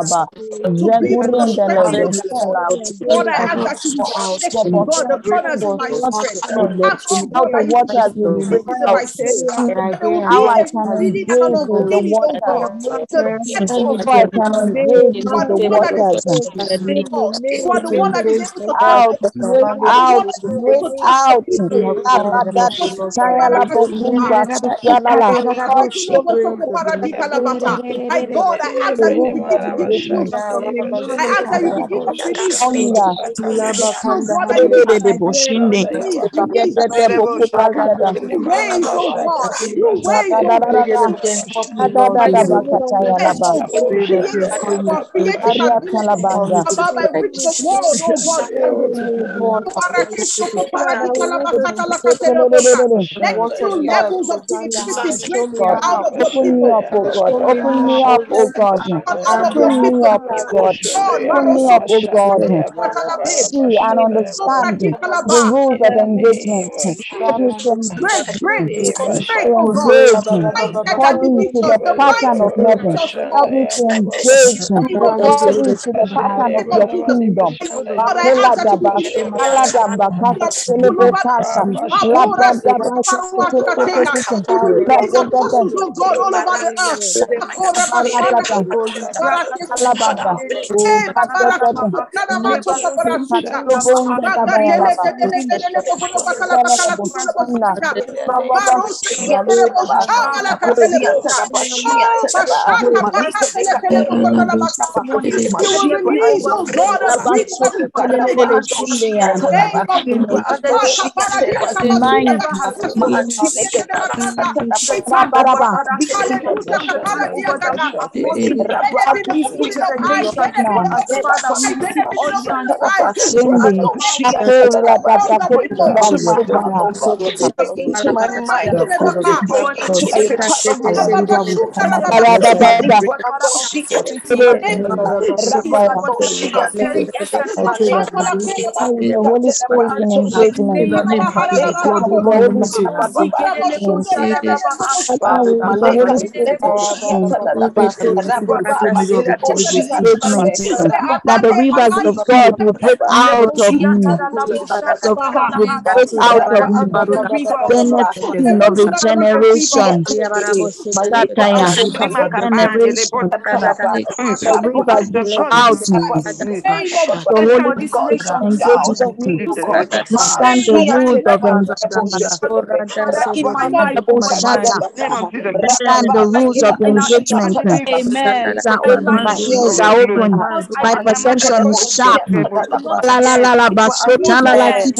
to be a prospective God. Lord, I ask that you will shake, God, the corners in my spirit. Ask, oh How God, the that you will waters shake will the break places in out my soul. That there will how be I a can revealing and an engage with the unveiling, oh waters, God. The depths of how I you. can You engage with are the the one that is waters. God. You are the one that is able to Out, perfect. break You are the out, one that is able break to touch the out. people. Labadaditayalabokunda sutialala. Cause My God, I ask the that you rules begin of to engagement. diffuse. I ask that you begin to release. Onda. God, that you Boshinde. Open me up, oh God. Open me up, oh God. Out of your Open me up, oh God. God, Open me up, oh God. See and understand the rules of engagement. Break, break, break, oh according to the the pattern of mindset and heaven. dimensions, oh Help God. me to engage Name of according to the pattern of name of your Jesus. kingdom. God, I Bakola ask you will daba, begin to ala daba, kata kelebe kasa, lada daba, Raise apostles, oh God, all over the earth. Baratata, Alabanda, Eh, Baratata, Lobonda Dabayalaba, Telebusanda, Baba, Oh, Bashaka, Bakatele, You will release, oh God, a breathing of the name of Mind, Rabaraba, Hallelujah. Let it be the opening of eyes. Let right it be now. the opening of eyes. Let it be the opening of eyes. Sindi, Akola Dada Kutubalia Kaya, Baradada, Rabaya. The Holy Spirit in engagement. The Holy Spirit in engagement. The Holy Spirit engagement. That the rivers of God will break out of me. God will break out of me. Benefit of a generation. Generation. The rivers will out me. Name of The Holy Spirit engagement. Understand the rules of engagement. Understand the rules of engagement. Amen. Ears are open, my ears are open, my perception is sharp. La la la la le.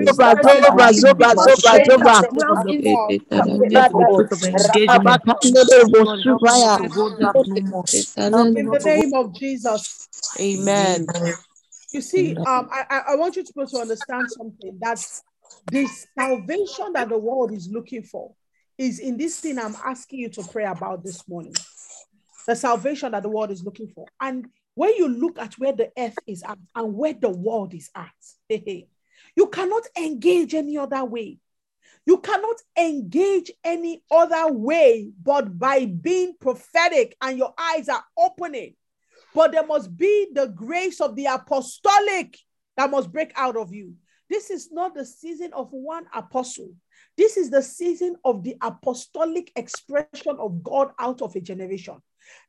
Zoba zoba zoba zoba zoba. In the name of Jesus. Amen. You see, um, I, I I want you to be able to understand something that this salvation that the world is looking for is in this thing I'm asking you to pray about this morning. The salvation that the world is looking for. And when you look at where the earth is at and where the world is at, you cannot engage any other way. You cannot engage any other way but by being prophetic and your eyes are opening. But there must be the grace of the apostolic that must break out of you. This is not the season of one apostle. This is the season of the apostolic expression of God out of a generation.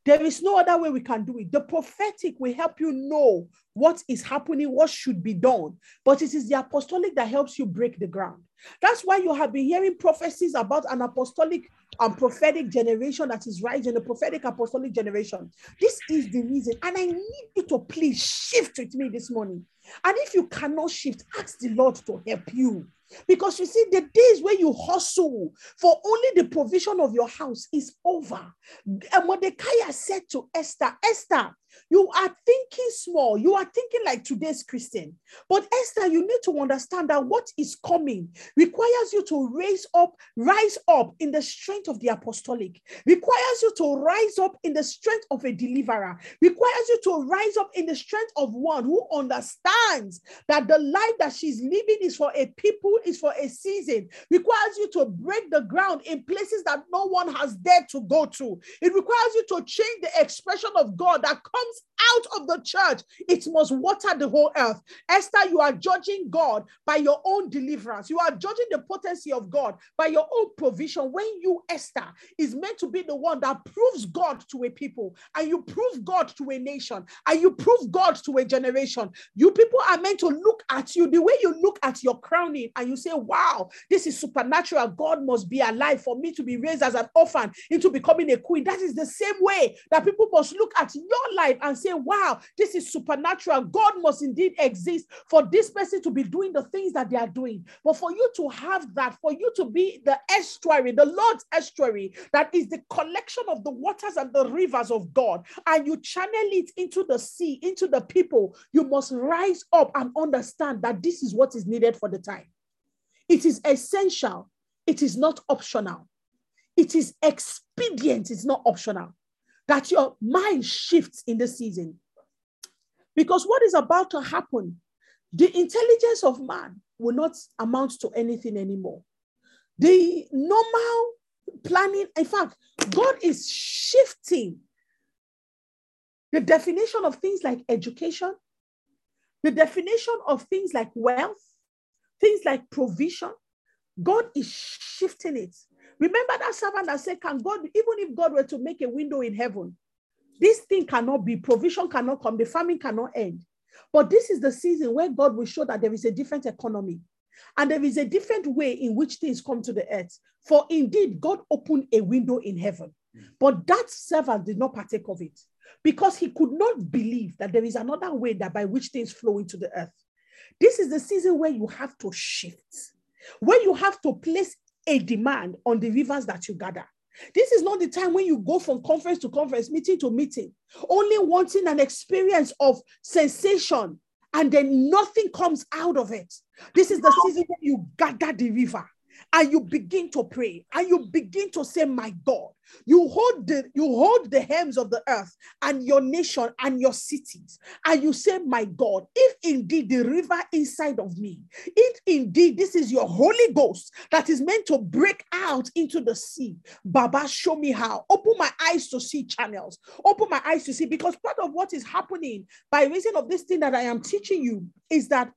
There is no other way we can do it. The prophetic will help you know what is happening, what should be done. But it is the apostolic that helps you break the ground. That's why you have been hearing prophecies about an apostolic and prophetic generation that is rising, the prophetic apostolic generation. This is the reason. And I need you to please shift with me this morning. And if you cannot shift, ask the Lord to help you. Because you see, the days where you hustle for only the provision of your house is over. And Mordecai said to Esther, Esther, you are thinking small. You are thinking like today's Christian. But Esther, you need to understand that what is coming requires you to raise up, rise up in the strength of the apostolic, requires you to rise up in the strength of a deliverer, requires you to rise up in the strength of one who understands that the life that she's living is for a people, is for a season, requires you to break the ground in places that no one has dared to go to. It requires you to change the expression of God that comes comes out of the church, it must water the whole earth. Esther, you are judging God by your own deliverance. You are judging the potency of God by your own provision. When you, Esther, is meant to be the one that proves God to a people, and you prove God to a nation, and you prove God to a generation. You people are meant to look at you the way you look at your crowning, and you say, Wow, this is supernatural. God must be alive for me to be raised as an orphan into becoming a queen. That is the same way that people must look at your life life and say, wow, this is supernatural. God must indeed exist for this person to be doing the things that they are doing. But for you to have that, for you to be the estuary, the Lord's estuary, that is the collection of the waters and the rivers of God, and you channel it into the sea, into the people, you must rise up and understand that this is what is needed for the time. It is essential, it is not optional. It is expedient, it's not optional that your mind shifts in the season. Because what is about to happen, the intelligence of man will not amount to anything anymore. The normal planning, in fact, God is shifting the definition of things like education, the definition of things like wealth, things like provision. God is shifting it Remember that servant that said, Can God, even if God were to make a window in heaven, this thing cannot be, provision cannot come, the famine cannot end. But this is the season where God will show that there is a different economy and there is a different way in which things come to the earth. For indeed, God opened a window in heaven, but that servant did not partake of it because he could not believe that there is another way that by which things flow into the earth. This is the season where you have to shift, where you have to place a demand on the rivers that you gather. This is not the time when you go from conference to conference, meeting to meeting, only wanting an experience of sensation and then nothing comes out of it. This is the season when you gather the river and you begin to pray. And you begin to say, My God, you hold the you hold the hems of the earth and your nation and your cities, and you say, My God, if indeed the river inside of me, if indeed this is your Holy Ghost that is meant to break out into the sea, Baba, show me how. Open my eyes to see channels, open my eyes to see, because part of what is happening by reason of this thing that I am teaching you is that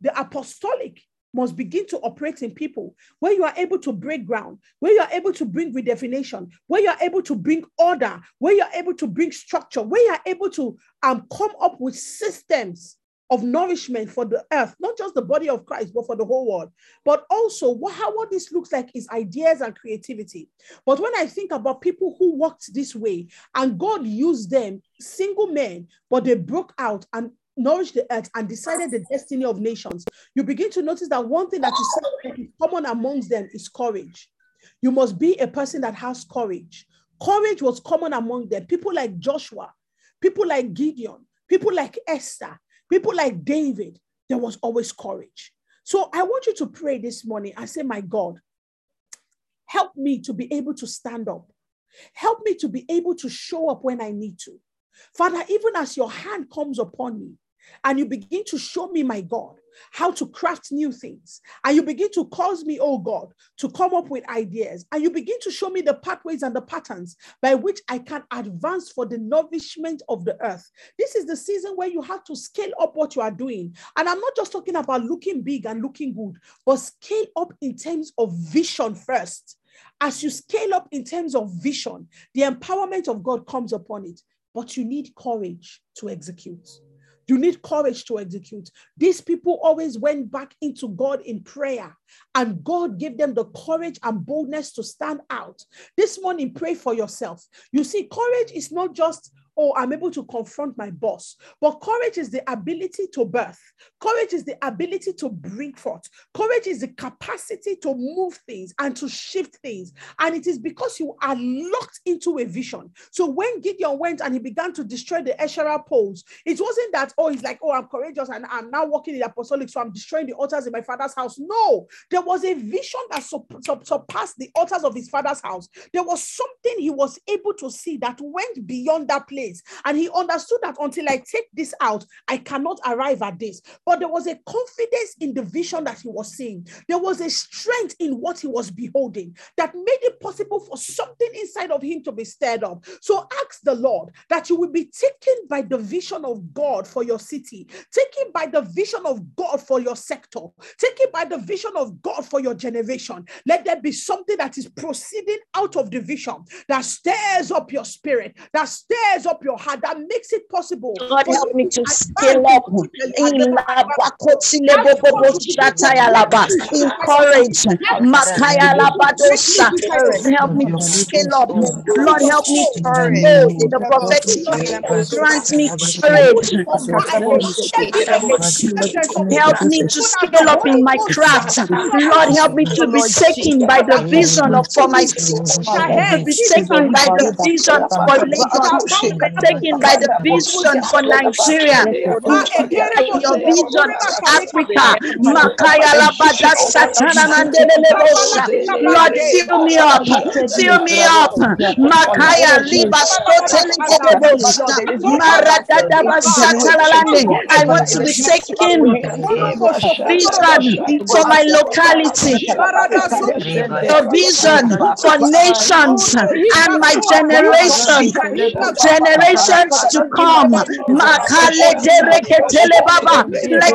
the apostolic must begin to operate in people where you are able to break ground, where you are able to bring redefinition, where you are able to bring order, where you are able to bring structure, where you are able to um, come up with systems of nourishment for the earth, not just the body of Christ, but for the whole world. But also, what, how what this looks like is ideas and creativity. But when I think about people who worked this way and God used them, single men, but they broke out and nourished the earth and decided the destiny of nations, you begin to notice that one thing that is common amongst them is courage. You must be a person that has courage. Courage was common among them. People like Joshua, people like Gideon, people like Esther, people like David, there was always courage. So I want you to pray this morning and say, My God, help me to be able to stand up. Help me to be able to show up when I need to. Father, even as your hand comes upon me, and you begin to show me, my God, how to craft new things. And you begin to cause me, oh God, to come up with ideas. And you begin to show me the pathways and the patterns by which I can advance for the nourishment of the earth. This is the season where you have to scale up what you are doing. And I'm not just talking about looking big and looking good, but scale up in terms of vision first As you scale up in terms of vision, the empowerment of God comes upon it, but you need courage to execute. You need courage to execute. These people always went back into God in prayer, and God gave them the courage and boldness to stand out. This morning, pray for yourself. You see, courage is not just oh, I'm able to confront my boss. But courage is the ability to birth. Courage is the ability to bring forth. Courage is the capacity to move things and to shift things. And it is because you are locked into a vision. So when Gideon went and he began to destroy the Asherah poles, it wasn't that, oh, he's like, oh, I'm courageous and I'm now walking in the apostolic, so I'm destroying the altars in my father's house. No, there was a vision that surpassed the altars of his father's house. There was something he was able to see that went beyond that place And he understood that until I take this out, I cannot arrive at this. But there was a confidence in the vision that he was seeing. There was a strength in what he was beholding that made it possible for something inside of him to be stirred up. So ask the Lord that you will be taken by the vision of God for your city, taken by the vision of God for your sector, taken by the vision of God for your generation. Let there be something that is proceeding out of the vision that stirs up your spirit, that stirs up up your heart that makes it possible. God help me to scale up in courage. Help me to scale up. Lord, help me to grow in the prophetic. Grant me courage. Help me to scale up in my craft. Lord, help me to be taken by the vision of for my city. To be taken by the vision for Lagos taken by the vision for Nigeria, your vision Africa. Makaya labada satana Lord, fill me up, fill me up. Makaya liba Maradada I want to be taken vision for my locality, the vision for nations and my generation, generation generations to come. Let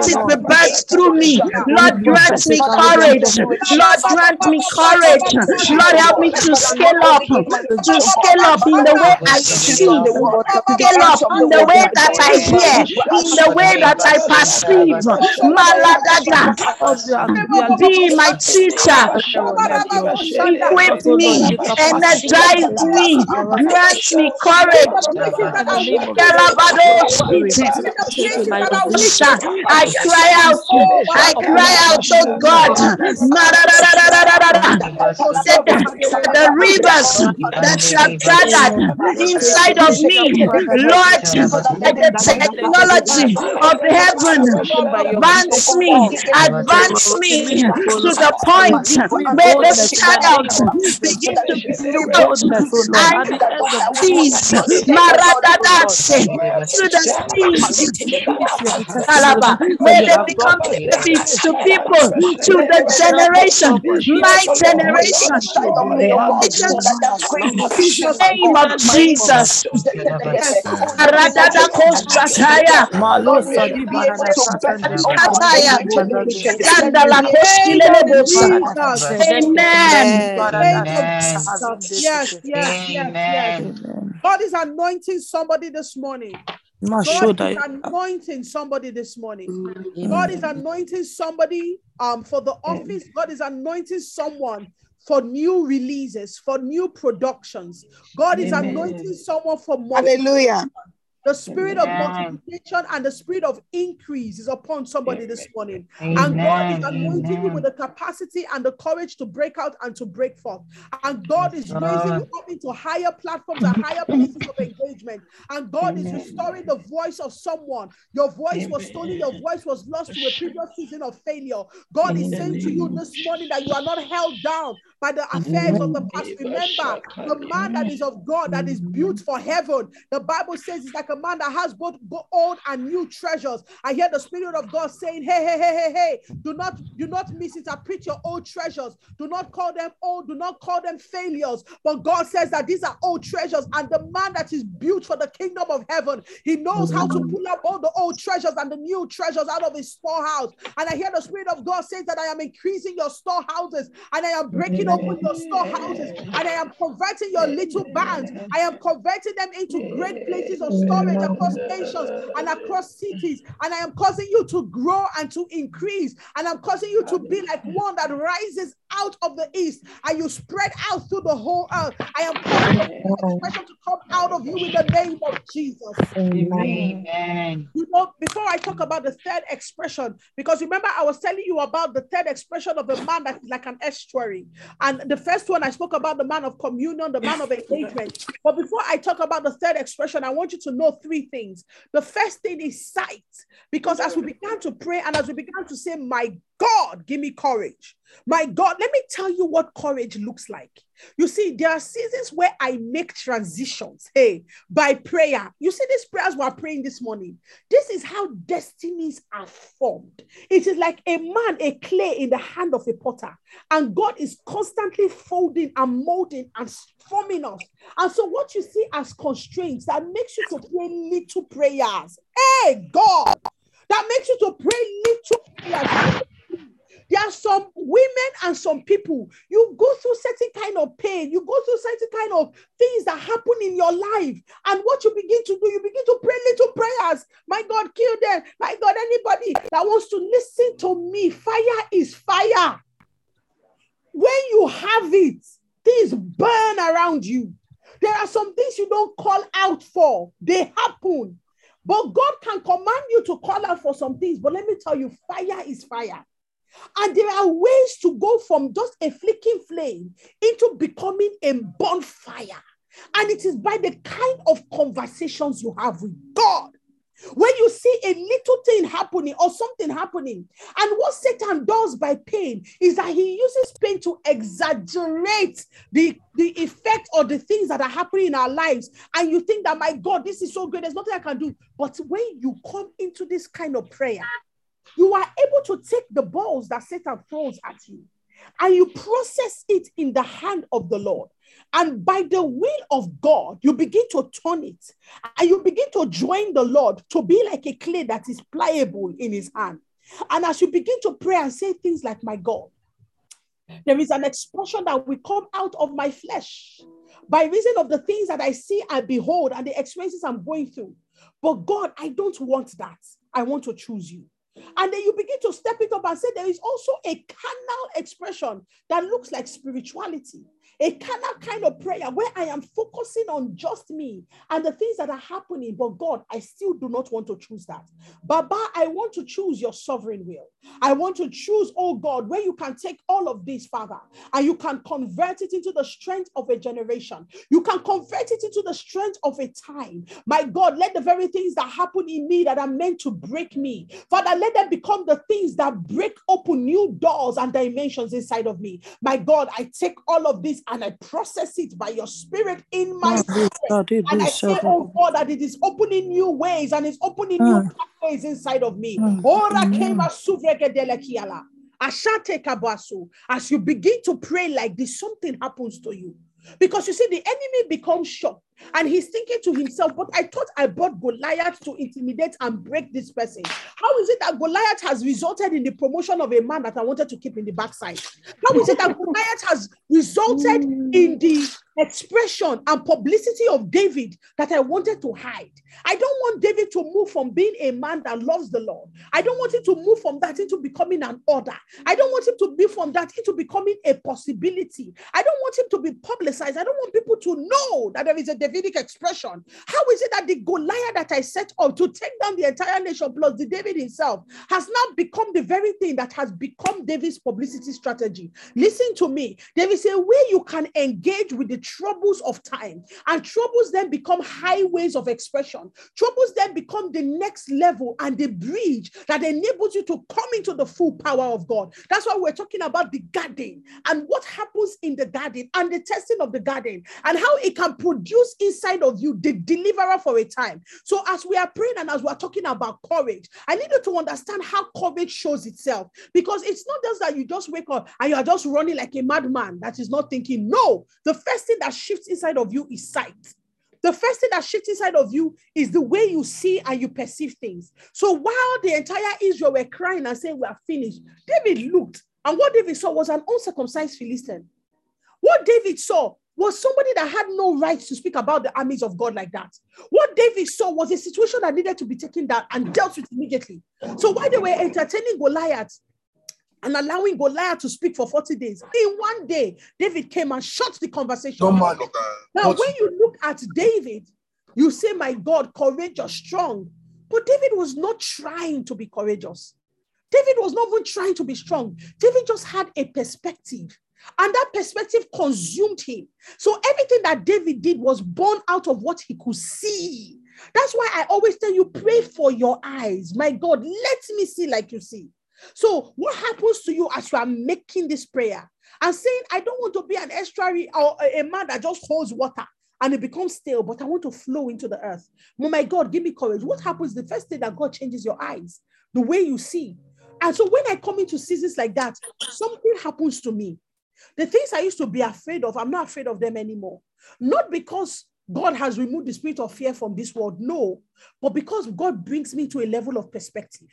it be birthed through me. Lord, grant me courage. Lord, grant me courage. Lord, help me to scale up, to scale up in the way I see, scale up in the way that I hear, in the way that I perceive. Be my teacher, equip me, energize me, grant me courage. I cry out, oh, I cry out, oh God, the rivers that are gathered inside of me, Lord, let the technology of heaven advance me, advance me to the point where the shadows begin to be and these To the. Alaba, where they become benefits to people, to the generation, my generation. In the name of Jesus. Amen. Yes, yes, yes. God is anointing somebody this morning. God is anointing somebody this morning. God is anointing somebody um, for the office. God is anointing someone for new releases, for new productions. God is anointing someone for more. Hallelujah. The spirit Amen. of multiplication and the spirit of increase is upon somebody this morning. Amen. And God is anointing Amen. you with the capacity and the courage to break out and to break forth. And God is raising you up into higher platforms and higher places of engagement. And God is restoring the voice of someone. Your voice was stolen, your voice was lost to a previous season of failure. God is saying to you this morning that you are not held down by the affairs of the past. Remember, the man that is of God, that is built for heaven. The Bible says it's like a man that has both old and new treasures. I hear the Spirit of God saying, Hey, hey, hey, hey, hey, do not do not misinterpret your old treasures. Do not call them old, do not call them failures. But God says that these are old treasures, and the man that is built for the kingdom of heaven, he knows how to pull up all the old treasures and the new treasures out of his storehouse. And I hear the Spirit of God says that I am increasing your storehouses and I am breaking open your storehouses and I am converting your little barns. I am converting them into great places of storage across nations and across cities. And I am causing you to grow and to increase. And I'm causing you to be like one that rises out of the east and you spread out through the whole earth. I am causing the expression to come out of you in the name of Jesus. Amen. You know, before I talk about the third expression, because remember, I was telling you about the third expression of a man that is like an estuary. And the first one, I spoke about the man of communion, the man of engagement. But before I talk about the third expression, I want you to know three things. The first thing is sight, because as we began to pray and as we began to say, My God, give me courage. My God, let me tell you what courage looks like. You see, there are seasons where I make transitions, hey, by prayer. You see, these prayers we're praying this morning. This is how destinies are formed. It is like a man, a clay in the hand of a potter, and God is constantly folding and molding and forming us. And so, what you see as constraints that makes you to pray little prayers, hey, God, that makes you to pray little prayers. There are some women and some people, you go through certain kind of pain, you go through certain kind of things that happen in your life. And what you begin to do, you begin to pray little prayers. My God, kill them. My God, anybody that wants to listen to me, fire is fire. When you have it, things burn around you. There are some things you don't call out for, they happen. But God can command you to call out for some things. But let me tell you, fire is fire. And there are ways to go from just a flicking flame into becoming a bonfire. And it is by the kind of conversations you have with God. When you see a little thing happening or something happening, and what Satan does by pain is that he uses pain to exaggerate the, the effect or the things that are happening in our lives. And you think that, my God, this is so great, there's nothing I can do. But when you come into this kind of prayer, you are able to take the balls that Satan throws at you and you process it in the hand of the Lord. And by the will of God, you begin to turn it and you begin to join the Lord to be like a clay that is pliable in his hand. And as you begin to pray and say things like, My God, there is an expression that will come out of my flesh by reason of the things that I see and behold and the experiences I'm going through. But God, I don't want that. I want to choose you. And then you begin to step it up and say there is also a carnal expression that looks like spirituality, a carnal kind of prayer where I am focusing on just me and the things that are happening. But God, I still do not want to choose that. Baba, I want to choose your sovereign will. I want to choose, oh God, where you can take all of this, Father, and you can convert it into the strength of a generation. You can convert it into the strength of a time. My God, let the very things that happen in me that are meant to break me, Father, let them become the things that break open new doors and dimensions inside of me. My God, I take all of this and I process it by your spirit in my spirit. And I say, oh God, that it is opening new ways and it's opening new pathways inside of me. Ora kema suvregedele kiala. Ashate kabasu. As you begin to pray like this, something happens to you. Because you see, the enemy becomes shocked and he's thinking to himself, But I thought I brought Goliath to intimidate and break this person. How is it that Goliath has resulted in the promotion of a man that I wanted to keep in the backside? How is it that Goliath has resulted in mm. the expression and publicity of David that I wanted to hide? I don't want David to move from being a man that loves the Lord. I don't want him to move from that into becoming an order. I don't want him to be from that into becoming a possibility. I don't want him to be publicized. I don't want people to know that there is a Davidic expression. How is it that the Goliath that I set up to take down the entire nation plus the David himself has now become the very thing that has become David's publicity strategy? Listen to me. Is a way you can engage with the troubles of time. And troubles then become highways of expression. Troubles then become the next level and the bridge that enables you to come into the full power of God. That's why we're talking about the garden and what happens in the garden and the testing of the garden and how it can produce inside of you the deliverer for a time. So, as we are praying and as we're talking about courage, I need you to understand how courage shows itself because it's not just that you just wake up and you are just running like a madman that is not thinking. No, the first thing that shifts inside of you is sight. The first thing that shifts inside of you is the way you see and you perceive things. So while the entire Israel were crying and saying, We are finished, David looked, and what David saw was an uncircumcised Philistine. What David saw was somebody that had no right to speak about the armies of God like that. What David saw was a situation that needed to be taken down and dealt with immediately. So while they were entertaining Goliath, and allowing Goliath to speak for 40 days. In one day, David came and shut the conversation. Now, when you look at David, you say, My God, courageous, strong. But David was not trying to be courageous. David was not even trying to be strong. David just had a perspective. And that perspective consumed him. So everything that David did was born out of what he could see. That's why I always tell you pray for your eyes. My God, let me see like you see. So, what happens to you as you are making this prayer and saying, I don't want to be an estuary or a man that just holds water and it becomes stale, but I want to flow into the earth. Oh my God, give me courage. What happens? The first thing that God changes your eyes, the way you see. And so, when I come into seasons like that, something happens to me. The things I used to be afraid of, I'm not afraid of them anymore. Not because God has removed the spirit of fear from this world, no, but because God brings me to a level of perspective.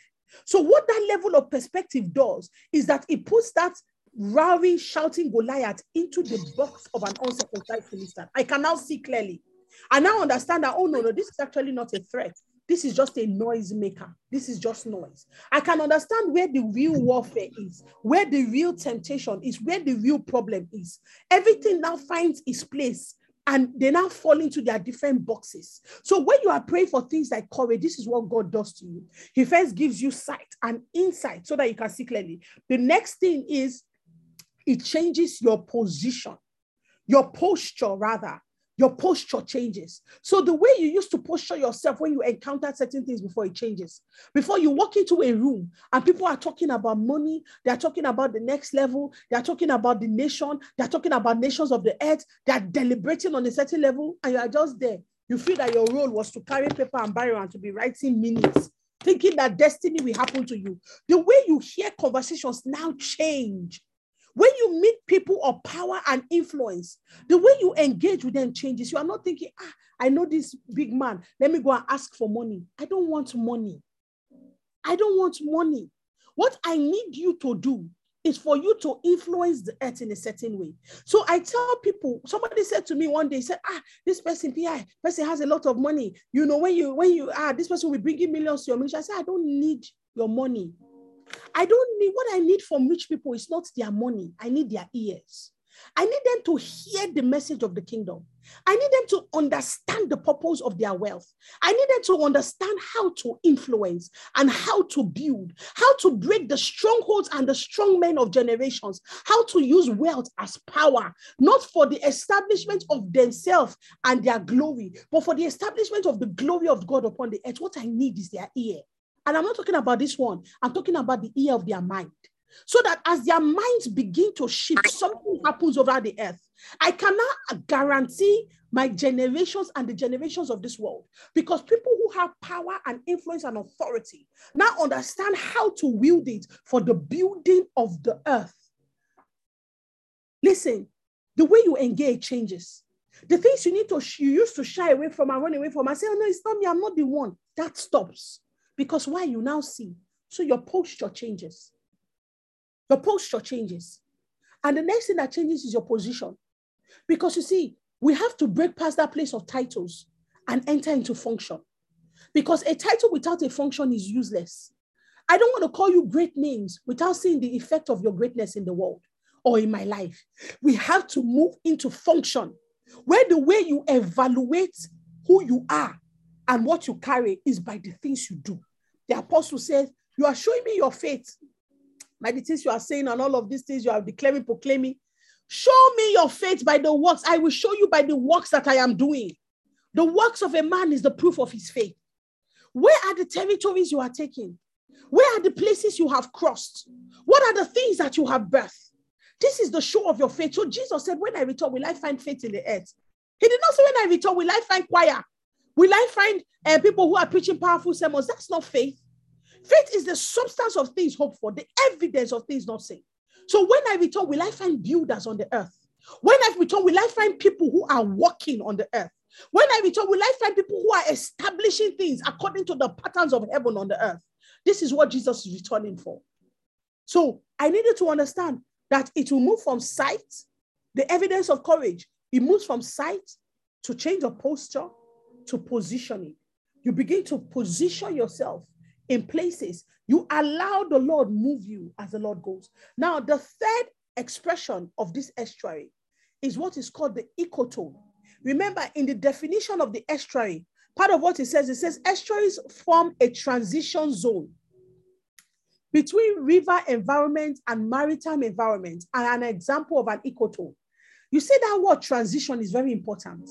So, what that level of perspective does is that it puts that roaring, shouting Goliath into the box of an uncircumcised Philistine. I can now see clearly. I now understand that, oh, no, no, this is actually not a threat. This is just a noise maker. This is just noise. I can understand where the real warfare is, where the real temptation is, where the real problem is. Everything now finds its place and they now fall into their different boxes. So when you are praying for things like courage, this is what God does to you. He first gives you sight and insight so that you can see clearly. The next thing is it changes your position, your posture rather your posture changes. So the way you used to posture yourself when you encounter certain things before it changes. Before you walk into a room and people are talking about money, they're talking about the next level, they're talking about the nation, they're talking about nations of the earth, they're deliberating on a certain level, and you are just there. You feel that your role was to carry paper and barrel and to be writing minutes, thinking that destiny will happen to you. The way you hear conversations now change when you meet people of power and influence, the way you engage with them changes. You are not thinking, ah, I know this big man. Let me go and ask for money. I don't want money. I don't want money. What I need you to do is for you to influence the earth in a certain way. So I tell people, somebody said to me one day, said, ah, this person, PI, person has a lot of money. You know, when you, when you, ah, this person will bring you millions to your ministry. I said, I don't need your money. I don't need what I need from rich people is not their money. I need their ears. I need them to hear the message of the kingdom. I need them to understand the purpose of their wealth. I need them to understand how to influence and how to build, how to break the strongholds and the strong men of generations, how to use wealth as power, not for the establishment of themselves and their glory, but for the establishment of the glory of God upon the earth. What I need is their ear. And I'm not talking about this one, I'm talking about the ear of their mind. So that as their minds begin to shift, something happens over the earth. I cannot guarantee my generations and the generations of this world because people who have power and influence and authority now understand how to wield it for the building of the earth. Listen, the way you engage changes. The things you need to you used to shy away from and run away from and say, oh no, it's not me, I'm not the one. That stops. Because why you now see, so your posture changes. Your posture changes. And the next thing that changes is your position. Because you see, we have to break past that place of titles and enter into function. Because a title without a function is useless. I don't want to call you great names without seeing the effect of your greatness in the world or in my life. We have to move into function where the way you evaluate who you are and what you carry is by the things you do. The apostle says, You are showing me your faith by the things you are saying and all of these things you are declaring, proclaiming. Show me your faith by the works. I will show you by the works that I am doing. The works of a man is the proof of his faith. Where are the territories you are taking? Where are the places you have crossed? What are the things that you have birthed? This is the show of your faith. So Jesus said, When I return, will I find faith in the earth? He did not say, When I return, will I find choir? Will I find uh, people who are preaching powerful sermons? That's not faith. Faith is the substance of things hoped for, the evidence of things not seen. So when I return, will I find builders on the earth? When I return, will I find people who are walking on the earth? When I return, will I find people who are establishing things according to the patterns of heaven on the earth? This is what Jesus is returning for. So I needed to understand that it will move from sight, the evidence of courage, it moves from sight to change of posture to positioning. You begin to position yourself in places. You allow the Lord move you as the Lord goes. Now, the third expression of this estuary is what is called the ecotone. Remember, in the definition of the estuary, part of what it says, it says estuaries form a transition zone between river environment and maritime environment, and an example of an ecotone. You see that word transition is very important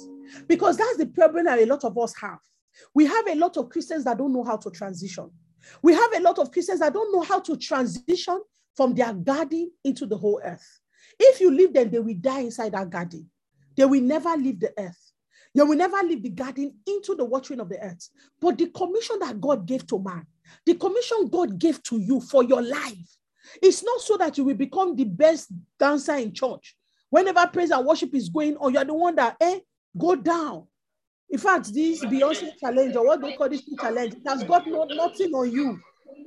because that's the problem that a lot of us have. We have a lot of Christians that don't know how to transition. We have a lot of Christians that don't know how to transition from their garden into the whole earth. If you leave them, they will die inside that garden. They will never leave the earth. They will never leave the garden into the watering of the earth. But the commission that God gave to man, the commission God gave to you for your life, it's not so that you will become the best dancer in church. Whenever praise and worship is going on, you're the one that, eh, go down. In fact, this Beyonce challenge, or what they call this challenge, has got no, nothing on you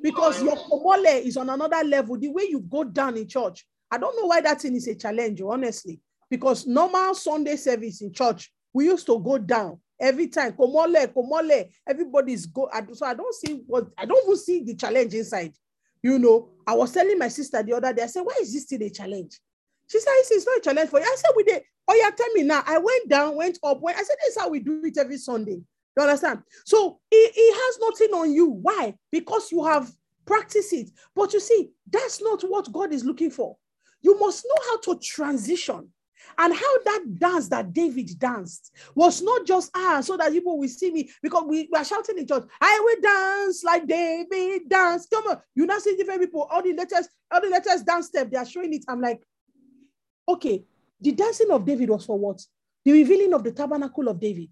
because your komole is on another level. The way you go down in church, I don't know why that thing is a challenge, honestly. Because normal Sunday service in church, we used to go down every time. Komole, komole, everybody's go. So I don't see what I don't even see the challenge inside. You know, I was telling my sister the other day, I said, Why is this still a challenge? She said, It's not a challenge for you. I said, We did. Oh, yeah, tell me now. I went down, went up, went. I said, This is how we do it every Sunday. You understand? So it, it has nothing on you. Why? Because you have practiced it. But you see, that's not what God is looking for. You must know how to transition. And how that dance that David danced was not just ah, so that people will see me because we were shouting in church, I will dance like David dance. Come on, you now see different people, all the latest, all the latest dance step, they are showing it. I'm like, okay, the dancing of David was for what? The revealing of the tabernacle of David,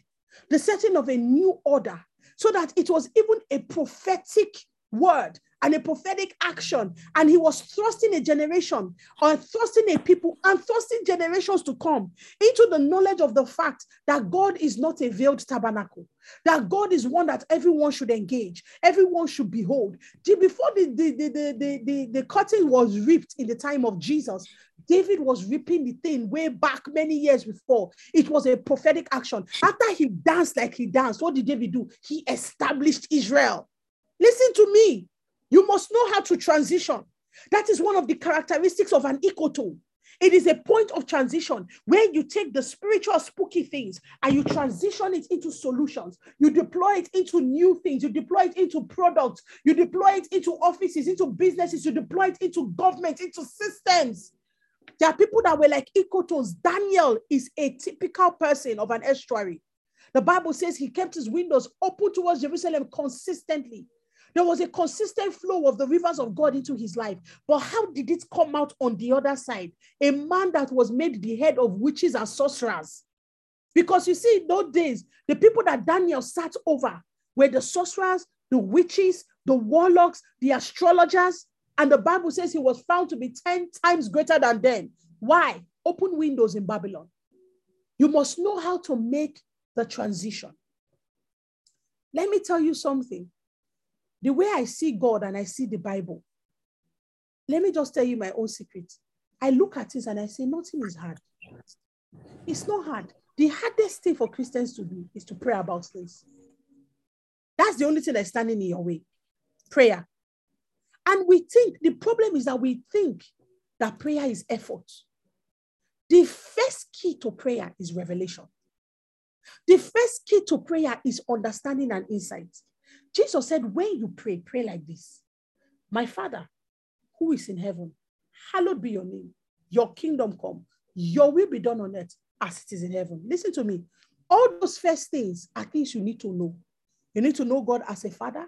the setting of a new order, so that it was even a prophetic word and a prophetic action. And he was thrusting a generation or thrusting a people and thrusting generations to come into the knowledge of the fact that God is not a veiled tabernacle, that God is one that everyone should engage, everyone should behold. Before the, the, the, the, the, the curtain was ripped in the time of Jesus, David was ripping the thing way back many years before. It was a prophetic action. After he danced like he danced, what did David do? He established Israel. Listen to me. You must know how to transition. That is one of the characteristics of an ecotone. It is a point of transition where you take the spiritual spooky things and you transition it into solutions. You deploy it into new things. You deploy it into products. You deploy it into offices, into businesses. You deploy it into government, into systems. There are people that were like ecotones. Daniel is a typical person of an estuary. The Bible says he kept his windows open towards Jerusalem consistently. There was a consistent flow of the rivers of God into his life. But how did it come out on the other side? A man that was made the head of witches and sorcerers. Because you see, in those days, the people that Daniel sat over were the sorcerers, the witches, the warlocks, the astrologers. And the Bible says he was found to be 10 times greater than them. Why? Open windows in Babylon. You must know how to make the transition. Let me tell you something. The way I see God and I see the Bible, let me just tell you my own secret. I look at it and I say, nothing is hard. It's not hard. The hardest thing for Christians to do is to pray about things. That's the only thing that's standing in your way prayer. And we think the problem is that we think that prayer is effort. The first key to prayer is revelation. The first key to prayer is understanding and insight. Jesus said, when you pray, pray like this My Father, who is in heaven, hallowed be your name. Your kingdom come, Your will be done on earth as it is in heaven. Listen to me. All those first things are things you need to know. You need to know God as a father.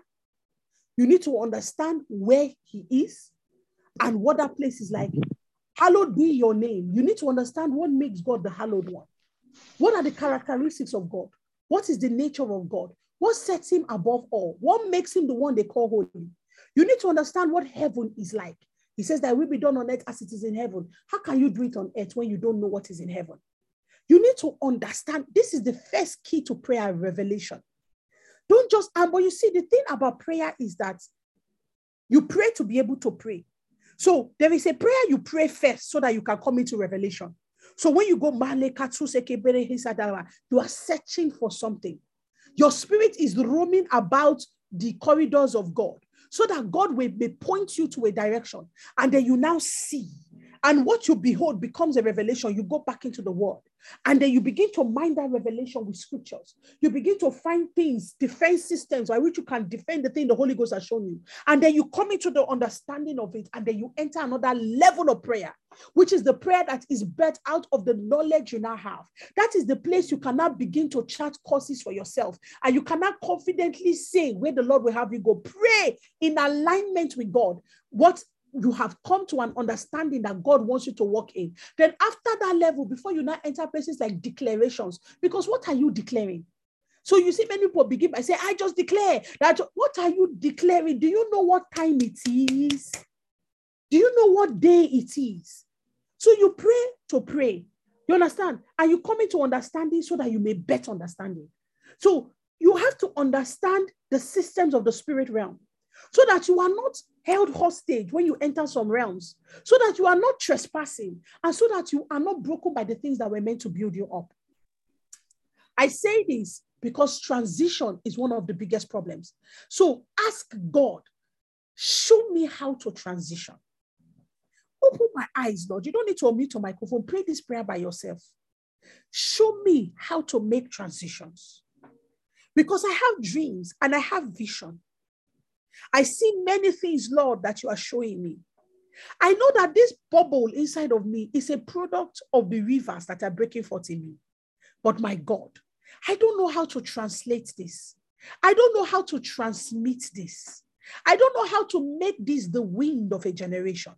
You need to understand where he is and what that place is like. Hallowed be your name. You need to understand what makes God the hallowed one. What are the characteristics of God? What is the nature of God? What sets him above all? What makes him the one they call holy? You need to understand what heaven is like. He says that will be done on earth as it is in heaven. How can you do it on earth when you don't know what is in heaven? You need to understand this is the first key to prayer revelation. Don't just, um, but you see, the thing about prayer is that you pray to be able to pray. So there is a prayer you pray first so that you can come into revelation. So when you go, you are searching for something. Your spirit is roaming about the corridors of God so that God will may point you to a direction and then you now see. And what you behold becomes a revelation. You go back into the word. And then you begin to mind that revelation with scriptures. You begin to find things, defense systems by which you can defend the thing the Holy Ghost has shown you. And then you come into the understanding of it. And then you enter another level of prayer, which is the prayer that is birthed out of the knowledge you now have. That is the place you cannot begin to chart courses for yourself. And you cannot confidently say where the Lord will have you go. Pray in alignment with God. What you have come to an understanding that God wants you to walk in. Then, after that level, before you now enter places like declarations, because what are you declaring? So you see, many people begin by saying, I just declare that. What are you declaring? Do you know what time it is? Do you know what day it is? So you pray to pray. You understand? And you come into understanding so that you may better understanding. So you have to understand the systems of the spirit realm so that you are not held hostage when you enter some realms, so that you are not trespassing, and so that you are not broken by the things that were meant to build you up. I say this because transition is one of the biggest problems. So ask God, show me how to transition. Open my eyes, Lord. You don't need to unmute your microphone. Pray this prayer by yourself. Show me how to make transitions. Because I have dreams and I have vision. I see many things, Lord, that you are showing me. I know that this bubble inside of me is a product of the rivers that are breaking forth in me. But my God, I don't know how to translate this. I don't know how to transmit this. I don't know how to make this the wind of a generation.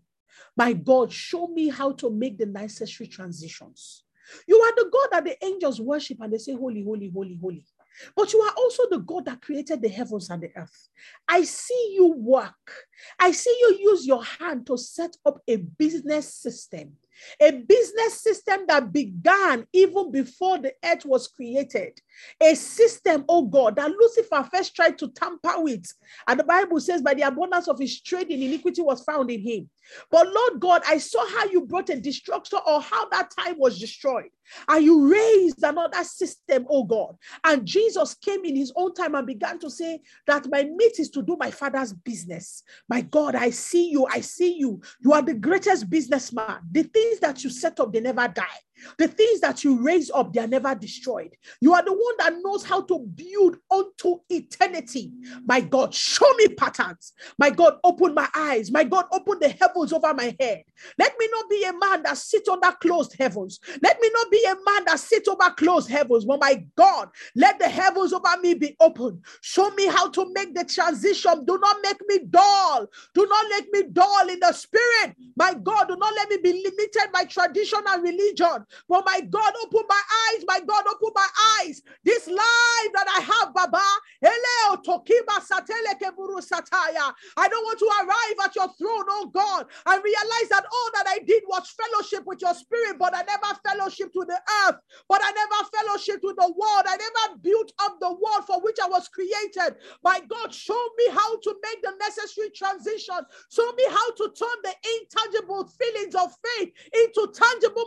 My God, show me how to make the necessary transitions. You are the God that the angels worship and they say, Holy, holy, holy, holy. But you are also the God that created the heavens and the earth. I see you work. I see you use your hand to set up a business system a business system that began even before the earth was created. A system, oh God, that Lucifer first tried to tamper with. And the Bible says, by the abundance of his trading, iniquity was found in him. But Lord God, I saw how you brought a destruction or how that time was destroyed. And you raised another system, oh God. And Jesus came in his own time and began to say that my meat is to do my father's business. My God, I see you. I see you. You are the greatest businessman. The things that you set up, they never die. The things that you raise up, they are never destroyed. You are the one that knows how to build unto eternity. My God, show me patterns. My God, open my eyes. My God, open the heavens over my head. Let me not be a man that sits under closed heavens. Let me not be a man that sits over closed heavens. But my God, let the heavens over me be open. Show me how to make the transition. Do not make me dull. Do not make me dull in the spirit. My God, do not let me be limited by tradition and religion. But my God, open my eyes. My God, open my eyes. This life that I have, Baba. I don't want to arrive at your throne, oh God, and realize that all that I did was fellowship with your spirit, but I never fellowship with the earth, but I never fellowship with the world. I never built up the world for which I was created. My God, show me how to make the necessary transition. Show me how to turn the intangible feelings of faith into tangible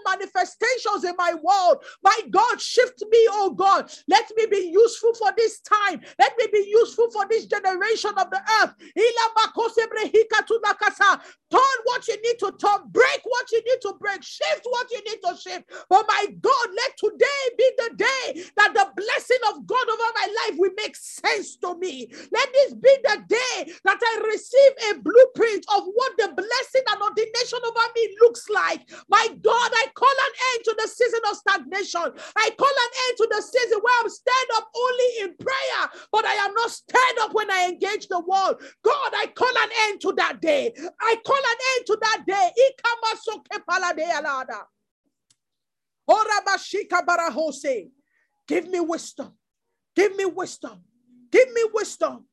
in my world. My God, shift me, oh God. Let me be useful for this time. Let me be useful for this generation of the earth. Turn what you need to turn, break what you need to break, shift what you need to shift. But my God, let today be the day that the blessing of God over my my life will make sense to me. Let this be the day that I receive a blueprint of what the blessing and ordination over me looks like. My God, I call an end to the season of stagnation. I call an end to the season where I'm stand up only in prayer, but I am not stand up when I engage the world. God, I call an end to that day. I call an end to that day. Give me wisdom. Give me wisdom. Give me wisdom.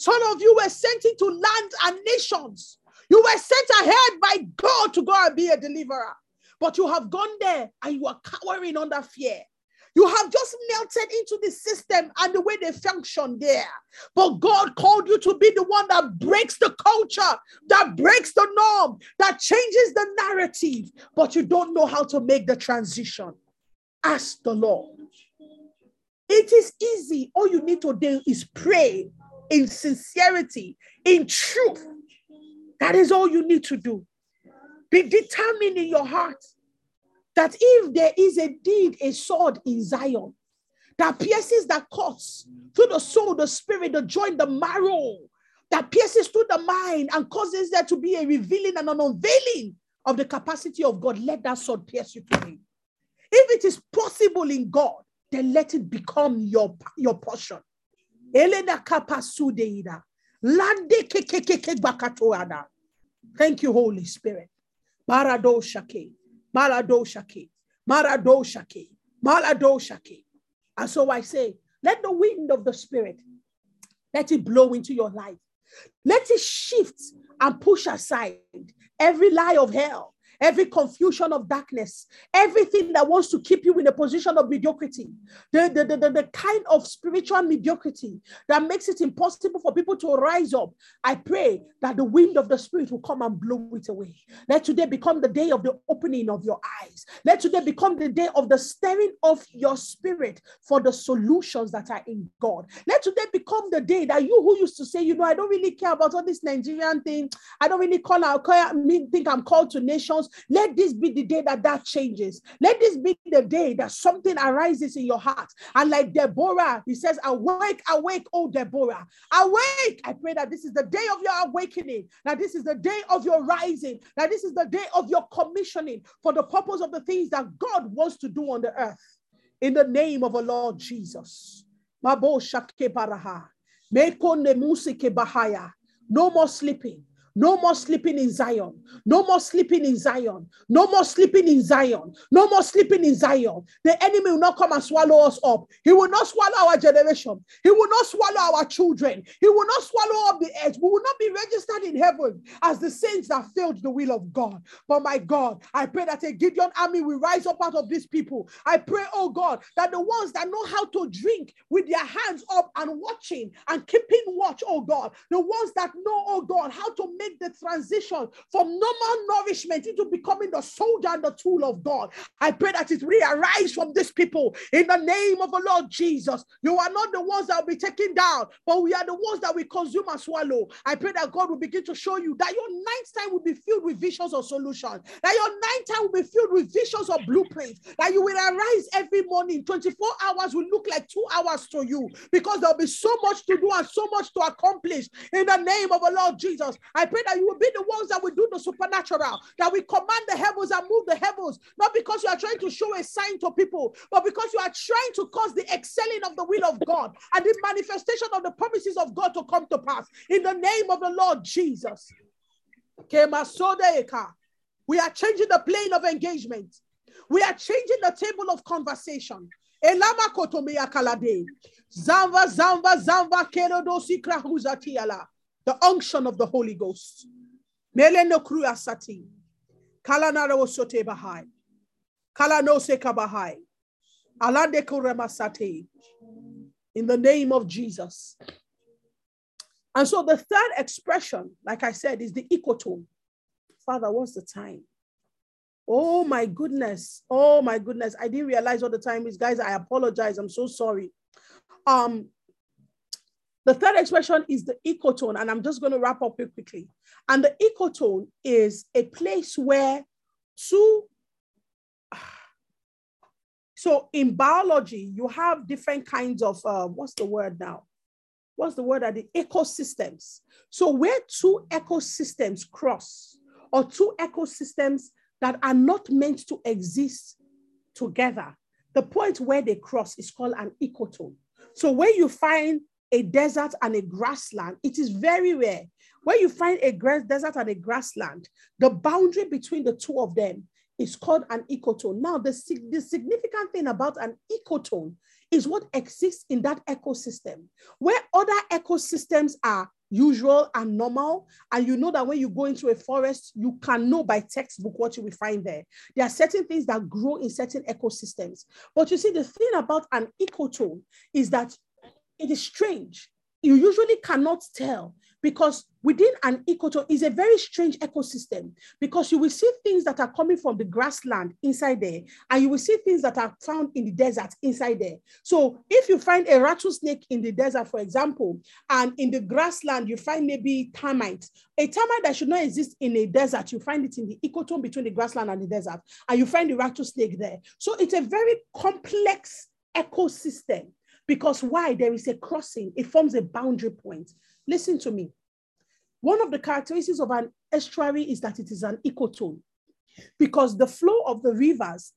Some of you were sent into lands and nations. You were sent ahead by God to go and be a deliverer. But you have gone there and you are cowering under fear. You have just melted into the system and the way they function there. But God called you to be the one that breaks the culture, that breaks the norm, that changes the narrative. But you don't know how to make the transition. Ask the Lord. It is easy. All you need to do is pray in sincerity, in truth. That is all you need to do. Be determined in your heart that if there is indeed a sword in Zion that pierces, that cuts through the soul, the spirit, the joint, the marrow, that pierces through the mind and causes there to be a revealing and an unveiling of the capacity of God, let that sword pierce you today. If it is possible in God, then let it become your, your portion. Elena kapasudeida. Thank you, Holy Spirit. Marado shake. Marado shake. Marado shake. Marado shake. And so I say, let the wind of the Spirit, let it blow into your life. Let it shift and push aside every lie of hell, every confusion of darkness, everything that wants to keep you in a position of mediocrity, the, the, the, the, the kind of spiritual mediocrity that makes it impossible for people to rise up. I pray that the wind of the Spirit will come and blow it away. Let today become the day of the opening of your eyes. Let today become the day of the stirring of your spirit for the solutions that are in God. Let today become the day that you who used to say, you know, I don't really care about all this Nigerian thing. I don't really call out, think I'm called to nations. Let this be the day that that changes. Let this be the day that something arises in your heart. And like Deborah, he says, Awake, awake, oh Deborah. Awake. I pray that this is the day of your awakening, that this is the day of your rising, that this is the day of your commissioning for the purpose of the things that God wants to do on the earth. In the name of the Lord Jesus. Baraha. No more sleeping. No more sleeping in Zion. No more sleeping in Zion. No more sleeping in Zion. No more sleeping in Zion. The enemy will not come and swallow us up. He will not swallow our generation. He will not swallow our children. He will not swallow up the earth. We will not be registered in heaven as the saints that filled the will of God. But my God, I pray that a Gideon army will rise up out of these people. I pray, oh God, that the ones that know how to drink with their hands up and watching and keeping watch, oh God, the ones that know, oh God, how to make make the transition from normal nourishment into becoming the soldier and the tool of God. I pray that it re-arise from these people in the name of the Lord Jesus. You are not the ones that will be taken down, but we are the ones that we consume and swallow. I pray that God will begin to show you that your ninth time will be filled with visions of solutions, that your ninth time will be filled with visions of blueprints, that you will arise every morning. 24 hours will look like two hours to you because there'll be so much to do and so much to accomplish in the name of the Lord Jesus. I pray that you will be the ones that will do the supernatural, that we command the heavens and move the heavens, not because you are trying to show a sign to people, but because you are trying to cause the excelling of the will of God and the manifestation of the promises of God to come to pass. In the name of the Lord Jesus. We are changing the plane of engagement. We are changing the table of conversation. Elama kotomia kalade. Zamba, zamba, zamba, kerodosi krahuzatiala the unction of the Holy Ghost. Meleno kruasati. Kalanaro sote bahai. Kalano seka bahai. Alande kuremasate. In the name of Jesus. And so the third expression, like I said, is the ecotone. Father, what's the time? Oh my goodness. Oh my goodness. I didn't realize what the time is. Guys, I apologize. I'm so sorry. Um, the third expression is the ecotone, and I'm just going to wrap up it quickly. And the ecotone is a place where two, So in biology, you have different kinds of uh, what's the word now? What's the word? Are the ecosystems. So where two ecosystems cross, or two ecosystems that are not meant to exist together, the point where they cross is called an ecotone. So where you find a desert and a grassland, it is very rare. Where you find a desert and a grassland, the boundary between the two of them is called an ecotone. Now, the, the significant thing about an ecotone is what exists in that ecosystem. Where other ecosystems are usual and normal, and you know that when you go into a forest, you can know by textbook what you will find there. There are certain things that grow in certain ecosystems. But you see, the thing about an ecotone is that it is strange. You usually cannot tell because within an ecotone is a very strange ecosystem because you will see things that are coming from the grassland inside there and you will see things that are found in the desert inside there. So if you find a rattlesnake in the desert for example and in the grassland you find maybe termites a termite that should not exist in a desert you find it in the ecotone between the grassland and the desert and you find the rattlesnake there. So it's a very complex ecosystem because why? There is a crossing, it forms a boundary point. Listen to me. One of the characteristics of an estuary is that it is an ecotone because the flow of the rivers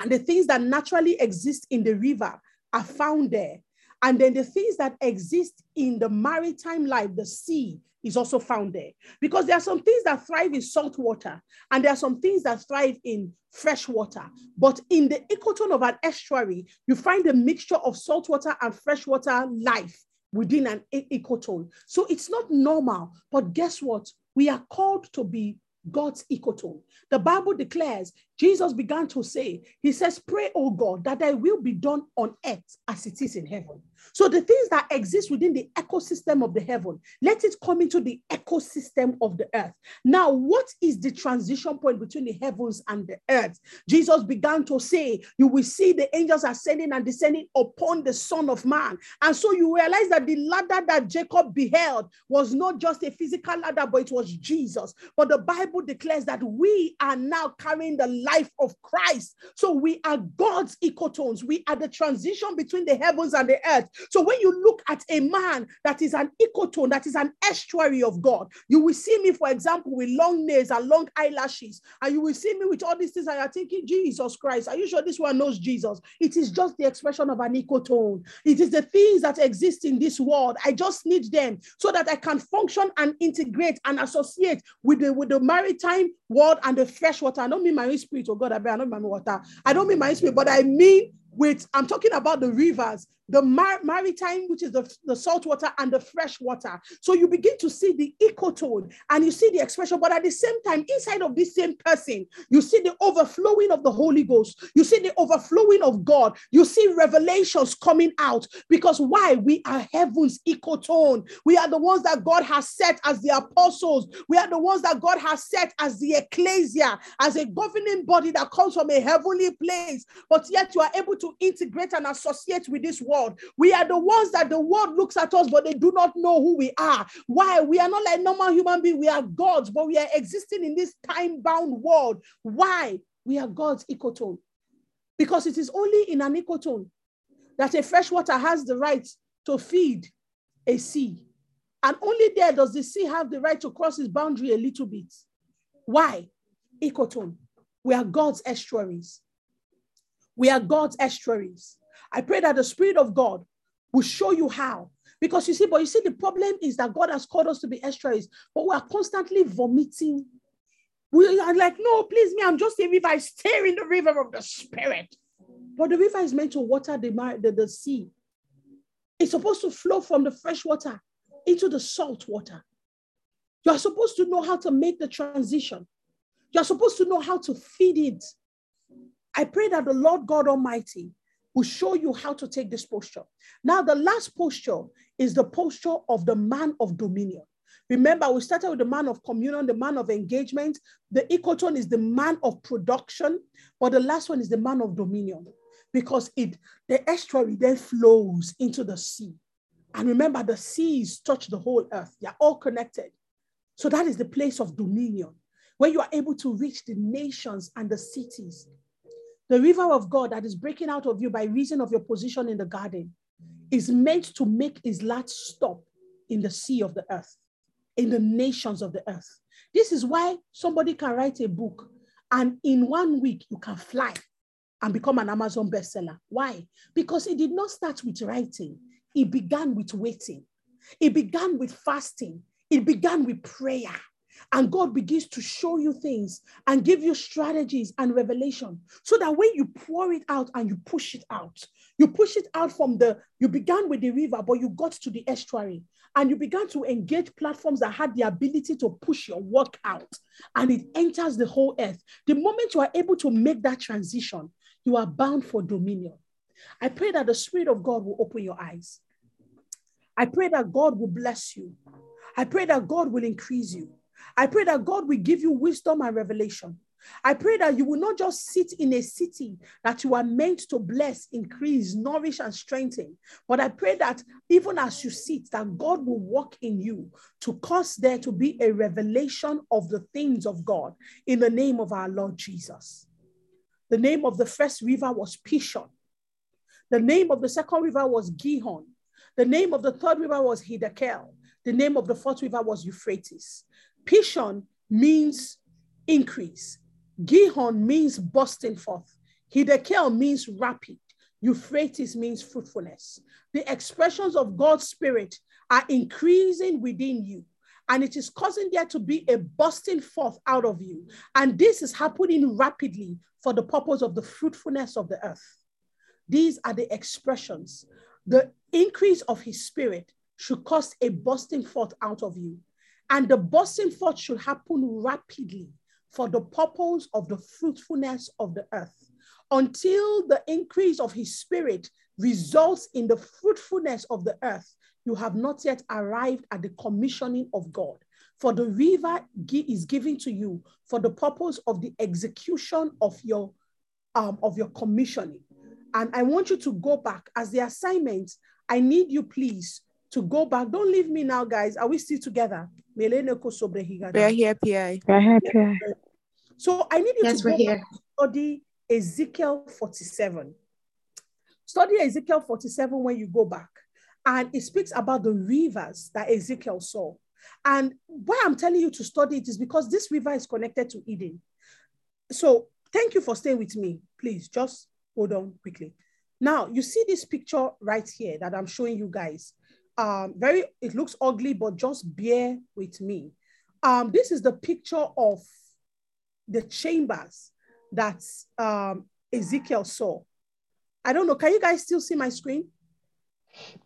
and the things that naturally exist in the river are found there. And then the things that exist in the maritime life, the sea, is also found there. Because there are some things that thrive in salt water, and there are some things that thrive in fresh water. But in the ecotone of an estuary, you find a mixture of salt water and freshwater life within an ecotone. So it's not normal. But guess what? We are called to be God's ecotone. The Bible declares, Jesus began to say, He says, Pray, oh God, that thy will be done on earth as it is in heaven. So the things that exist within the ecosystem of the heaven, let it come into the ecosystem of the earth. Now, what is the transition point between the heavens and the earth? Jesus began to say, You will see the angels ascending and descending upon the Son of Man. And so you realize that the ladder that Jacob beheld was not just a physical ladder, but it was Jesus. But the Bible declares that we are now carrying the life of Christ. So we are God's ecotones. We are the transition between the heavens and the earth. So when you look at a man that is an ecotone, that is an estuary of God, you will see me, for example, with long nails and long eyelashes, and you will see me with all these things, and you're thinking, Jesus Christ, are you sure this one knows Jesus? It is just the expression of an ecotone. It is the things that exist in this world. I just need them so that I can function and integrate and associate with the with the maritime world and the freshwater. I don't mean my spirit, oh God, I don't mean my water. I don't mean my spirit, but I mean with I'm talking about the rivers the mar- maritime, which is the, the salt water, and the fresh water. So you begin to see the ecotone and you see the expression, but at the same time, inside of this same person, you see the overflowing of the Holy Ghost. You see the overflowing of God. You see revelations coming out because why? We are heaven's ecotone. We are the ones that God has set as the apostles. We are the ones that God has set as the ecclesia, as a governing body that comes from a heavenly place. But yet you are able to integrate and associate with this world world. We are the ones that the world looks at us, but they do not know who we are. Why? We are not like normal human beings. We are gods, but we are existing in this time-bound world. Why? We are God's ecotone. Because it is only in an ecotone that a freshwater has the right to feed a sea. And only there does the sea have the right to cross its boundary a little bit. Why? Ecotone. We are God's estuaries. We are God's estuaries. I pray that the Spirit of God will show you how. Because you see, but you see, the problem is that God has called us to be estuaries, but we are constantly vomiting. We are like, no, please, me, I'm just a river. I stay in the river of the Spirit. But the river is meant to water the, the, the sea. It's supposed to flow from the fresh water into the salt water. You are supposed to know how to make the transition. You are supposed to know how to feed it. I pray that the Lord God Almighty will show you how to take this posture. Now, the last posture is the posture of the man of dominion. Remember, we started with the man of communion, the man of engagement. The ecotone is the man of production, but the last one is the man of dominion because it the estuary then flows into the sea. And remember, the seas touch the whole earth, they are all connected. So that is the place of dominion where you are able to reach the nations and the cities The river of God that is breaking out of you by reason of your position in the garden is meant to make its last stop in the sea of the earth, in the nations of the earth. This is why somebody can write a book and in one week you can fly and become an Amazon bestseller. Why? Because it did not start with writing, it began with waiting, it began with fasting, it began with prayer. And God begins to show you things and give you strategies and revelation so that when you pour it out and you push it out, you push it out from the, you began with the river, but you got to the estuary and you began to engage platforms that had the ability to push your work out and it enters the whole earth. The moment you are able to make that transition, you are bound for dominion. I pray that the Spirit of God will open your eyes. I pray that God will bless you. I pray that God will increase you. I pray that God will give you wisdom and revelation. I pray that you will not just sit in a city that you are meant to bless, increase, nourish, and strengthen, but I pray that even as you sit, that God will work in you to cause there to be a revelation of the things of God in the name of our Lord Jesus. The name of the first river was Pishon. The name of the second river was Gihon. The name of the third river was Hiddekel. The name of the fourth river was Euphrates. Pishon means increase. Gihon means bursting forth. Hiddekel means rapid. Euphrates means fruitfulness. The expressions of God's Spirit are increasing within you. And it is causing there to be a bursting forth out of you. And this is happening rapidly for the purpose of the fruitfulness of the earth. These are the expressions. The increase of his spirit should cause a bursting forth out of you. And the bursting forth should happen rapidly for the purpose of the fruitfulness of the earth until the increase of his spirit results in the fruitfulness of the earth. You have not yet arrived at the commissioning of God. For the river is given to you for the purpose of the execution of your um, of your commissioning. And I want you to go back as the assignment. I need you, please, to go back. Don't leave me now, guys. Are we still together? We are here, PA. We're happy. So I need you Yes, to we're go here. study Ezekiel 47. Study Ezekiel 47 when you go back. And it speaks about the rivers that Ezekiel saw. And why I'm telling you to study it is because this river is connected to Eden. So thank you for staying with me. Please just hold on quickly. Now you see this picture right here that I'm showing you guys. Um, very, it looks ugly, but just bear with me. Um, this is the picture of the chambers that um, Ezekiel saw. I don't know. Can you guys still see my screen?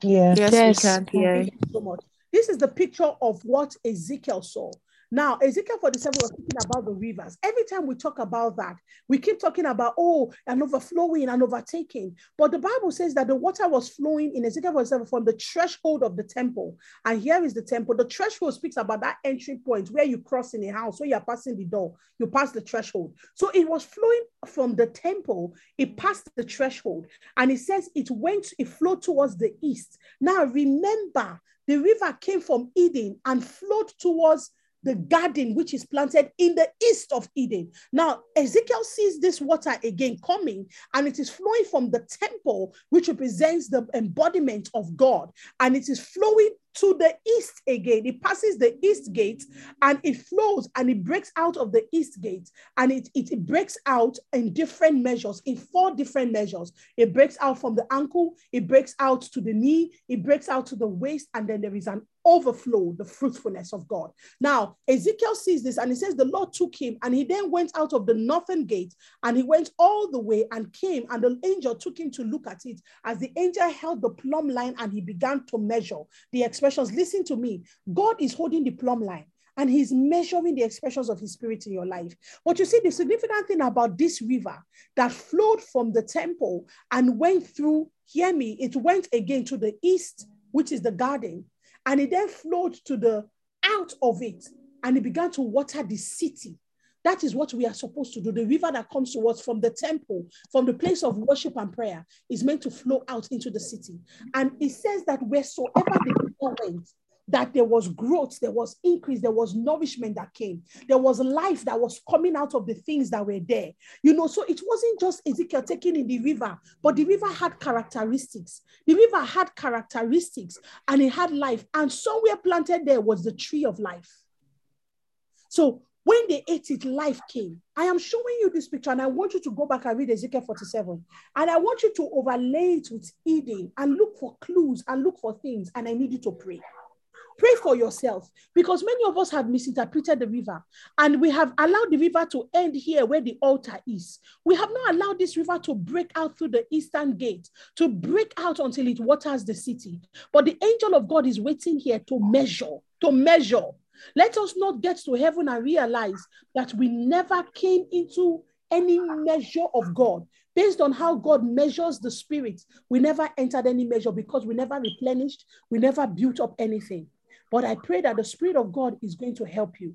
Yeah. Yes, Yes. we can, PA. Thank you so much. This is the picture of what Ezekiel saw. Now, Ezekiel 47 was speaking about the rivers. Every time we talk about that, we keep talking about, oh, and overflowing and overtaking. But the Bible says that the water was flowing in Ezekiel 47 from the threshold of the temple. And here is the temple. The threshold speaks about that entry point where you cross in a house, where you're passing the door, you pass the threshold. So it was flowing from the temple, it passed the threshold. And it says it went, it flowed towards the east. Now, remember, the river came from Eden and flowed towards the garden which is planted in the east of Eden. Now, Ezekiel sees this water again coming, and it is flowing from the temple, which represents the embodiment of God, and it is flowing to the east again. It passes the east gate and it flows and it breaks out of the east gate and it, it, it breaks out in different measures, in four different measures. It breaks out from the ankle, it breaks out to the knee, it breaks out to the waist, and then there is an overflow, the fruitfulness of God. Now, Ezekiel sees this and he says, The Lord took him and he then went out of the northern gate and he went all the way and came, and the angel took him to look at it as the angel held the plumb line and he began to measure the expressions. Listen to me. God is holding the plumb line and he's measuring the expressions of his spirit in your life. But you see, the significant thing about this river that flowed from the temple and went through, hear me, it went again to the east, which is the garden, and it then flowed to the out of it and it began to water the city. That is what we are supposed to do. The river that comes to us from the temple, from the place of worship and prayer, is meant to flow out into the city. And it says that wheresoever the river went, that there was growth, there was increase, there was nourishment that came, there was life that was coming out of the things that were there. You know, so it wasn't just Ezekiel taking in the river, but the river had characteristics. The river had characteristics and it had life. And somewhere planted there was the tree of life. So when they ate it, life came. I am showing you this picture, and I want you to go back and read Ezekiel 47. And I want you to overlay it with Eden and look for clues and look for things. And I need you to pray. Pray for yourself because many of us have misinterpreted the river and we have allowed the river to end here where the altar is. We have not allowed this river to break out through the eastern gate, to break out until it waters the city. But the angel of God is waiting here to measure, to measure. Let us not get to heaven and realize that we never came into any measure of God. Based on how God measures the spirit, we never entered any measure because we never replenished, we never built up anything. But I pray that the Spirit of God is going to help you.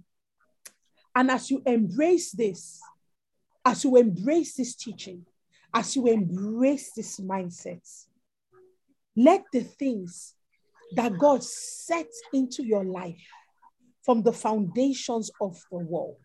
And as you embrace this, as you embrace this teaching, as you embrace this mindset, let the things that God set into your life from the foundations of the world,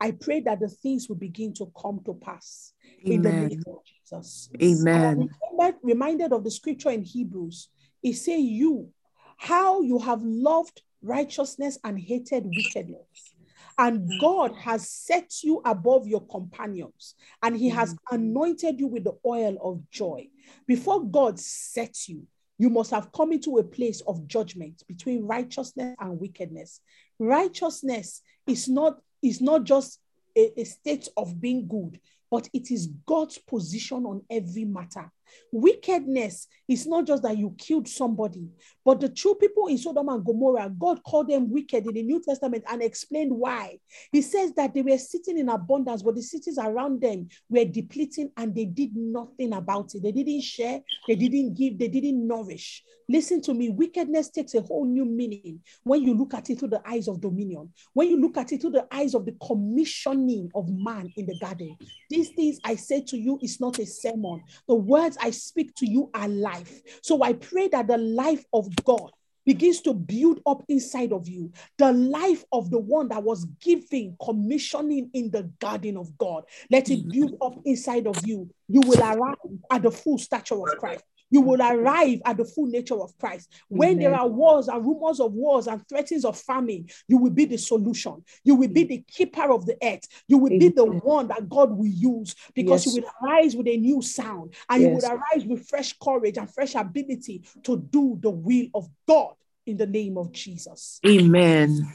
I pray that the things will begin to come to pass Amen. in the name of Jesus. Amen. I'm reminded of the scripture in Hebrews. It say, "You how you have loved righteousness and hated wickedness. And God has set you above your companions, and He has mm. anointed you with the oil of joy. Before God sets you, you must have come into a place of judgment between righteousness and wickedness. Righteousness is not, is not just a, a state of being good, but it is God's position on every matter. Wickedness is not just that you killed somebody, but the true people in Sodom and Gomorrah, God called them wicked in the New Testament and explained why. He says that they were sitting in abundance, but the cities around them were depleting and they did nothing about it. They didn't share, they didn't give, they didn't nourish. Listen to me, wickedness takes a whole new meaning when you look at it through the eyes of dominion, when you look at it through the eyes of the commissioning of man in the garden. These things I say to you is not a sermon. The words I speak to you are life. So I pray that the life of God begins to build up inside of you the life of the one that was giving commissioning in the garden of God. Let it build up inside of you. You will arrive at the full stature of Christ you will arrive at the full nature of Christ. When Amen. there are wars and rumors of wars and threats of famine, you will be the solution. You will be the keeper of the earth. You will Amen. be the one that God will use because yes. you will arise with a new sound and yes. you will arise with fresh courage and fresh ability to do the will of God in the name of Jesus. Amen.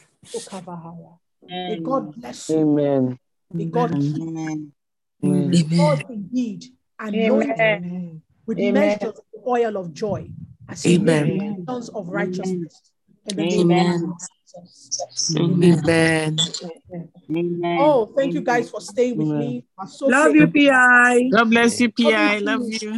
May God bless you. Amen. May God keep Amen. Amen. God indeed anoint with Amen. measures of the oil of joy as Amen. measures of righteousness. Amen. Amen. Amen. Oh, thank you guys for staying with me. So Love you, PI. God bless you, PI. Love you.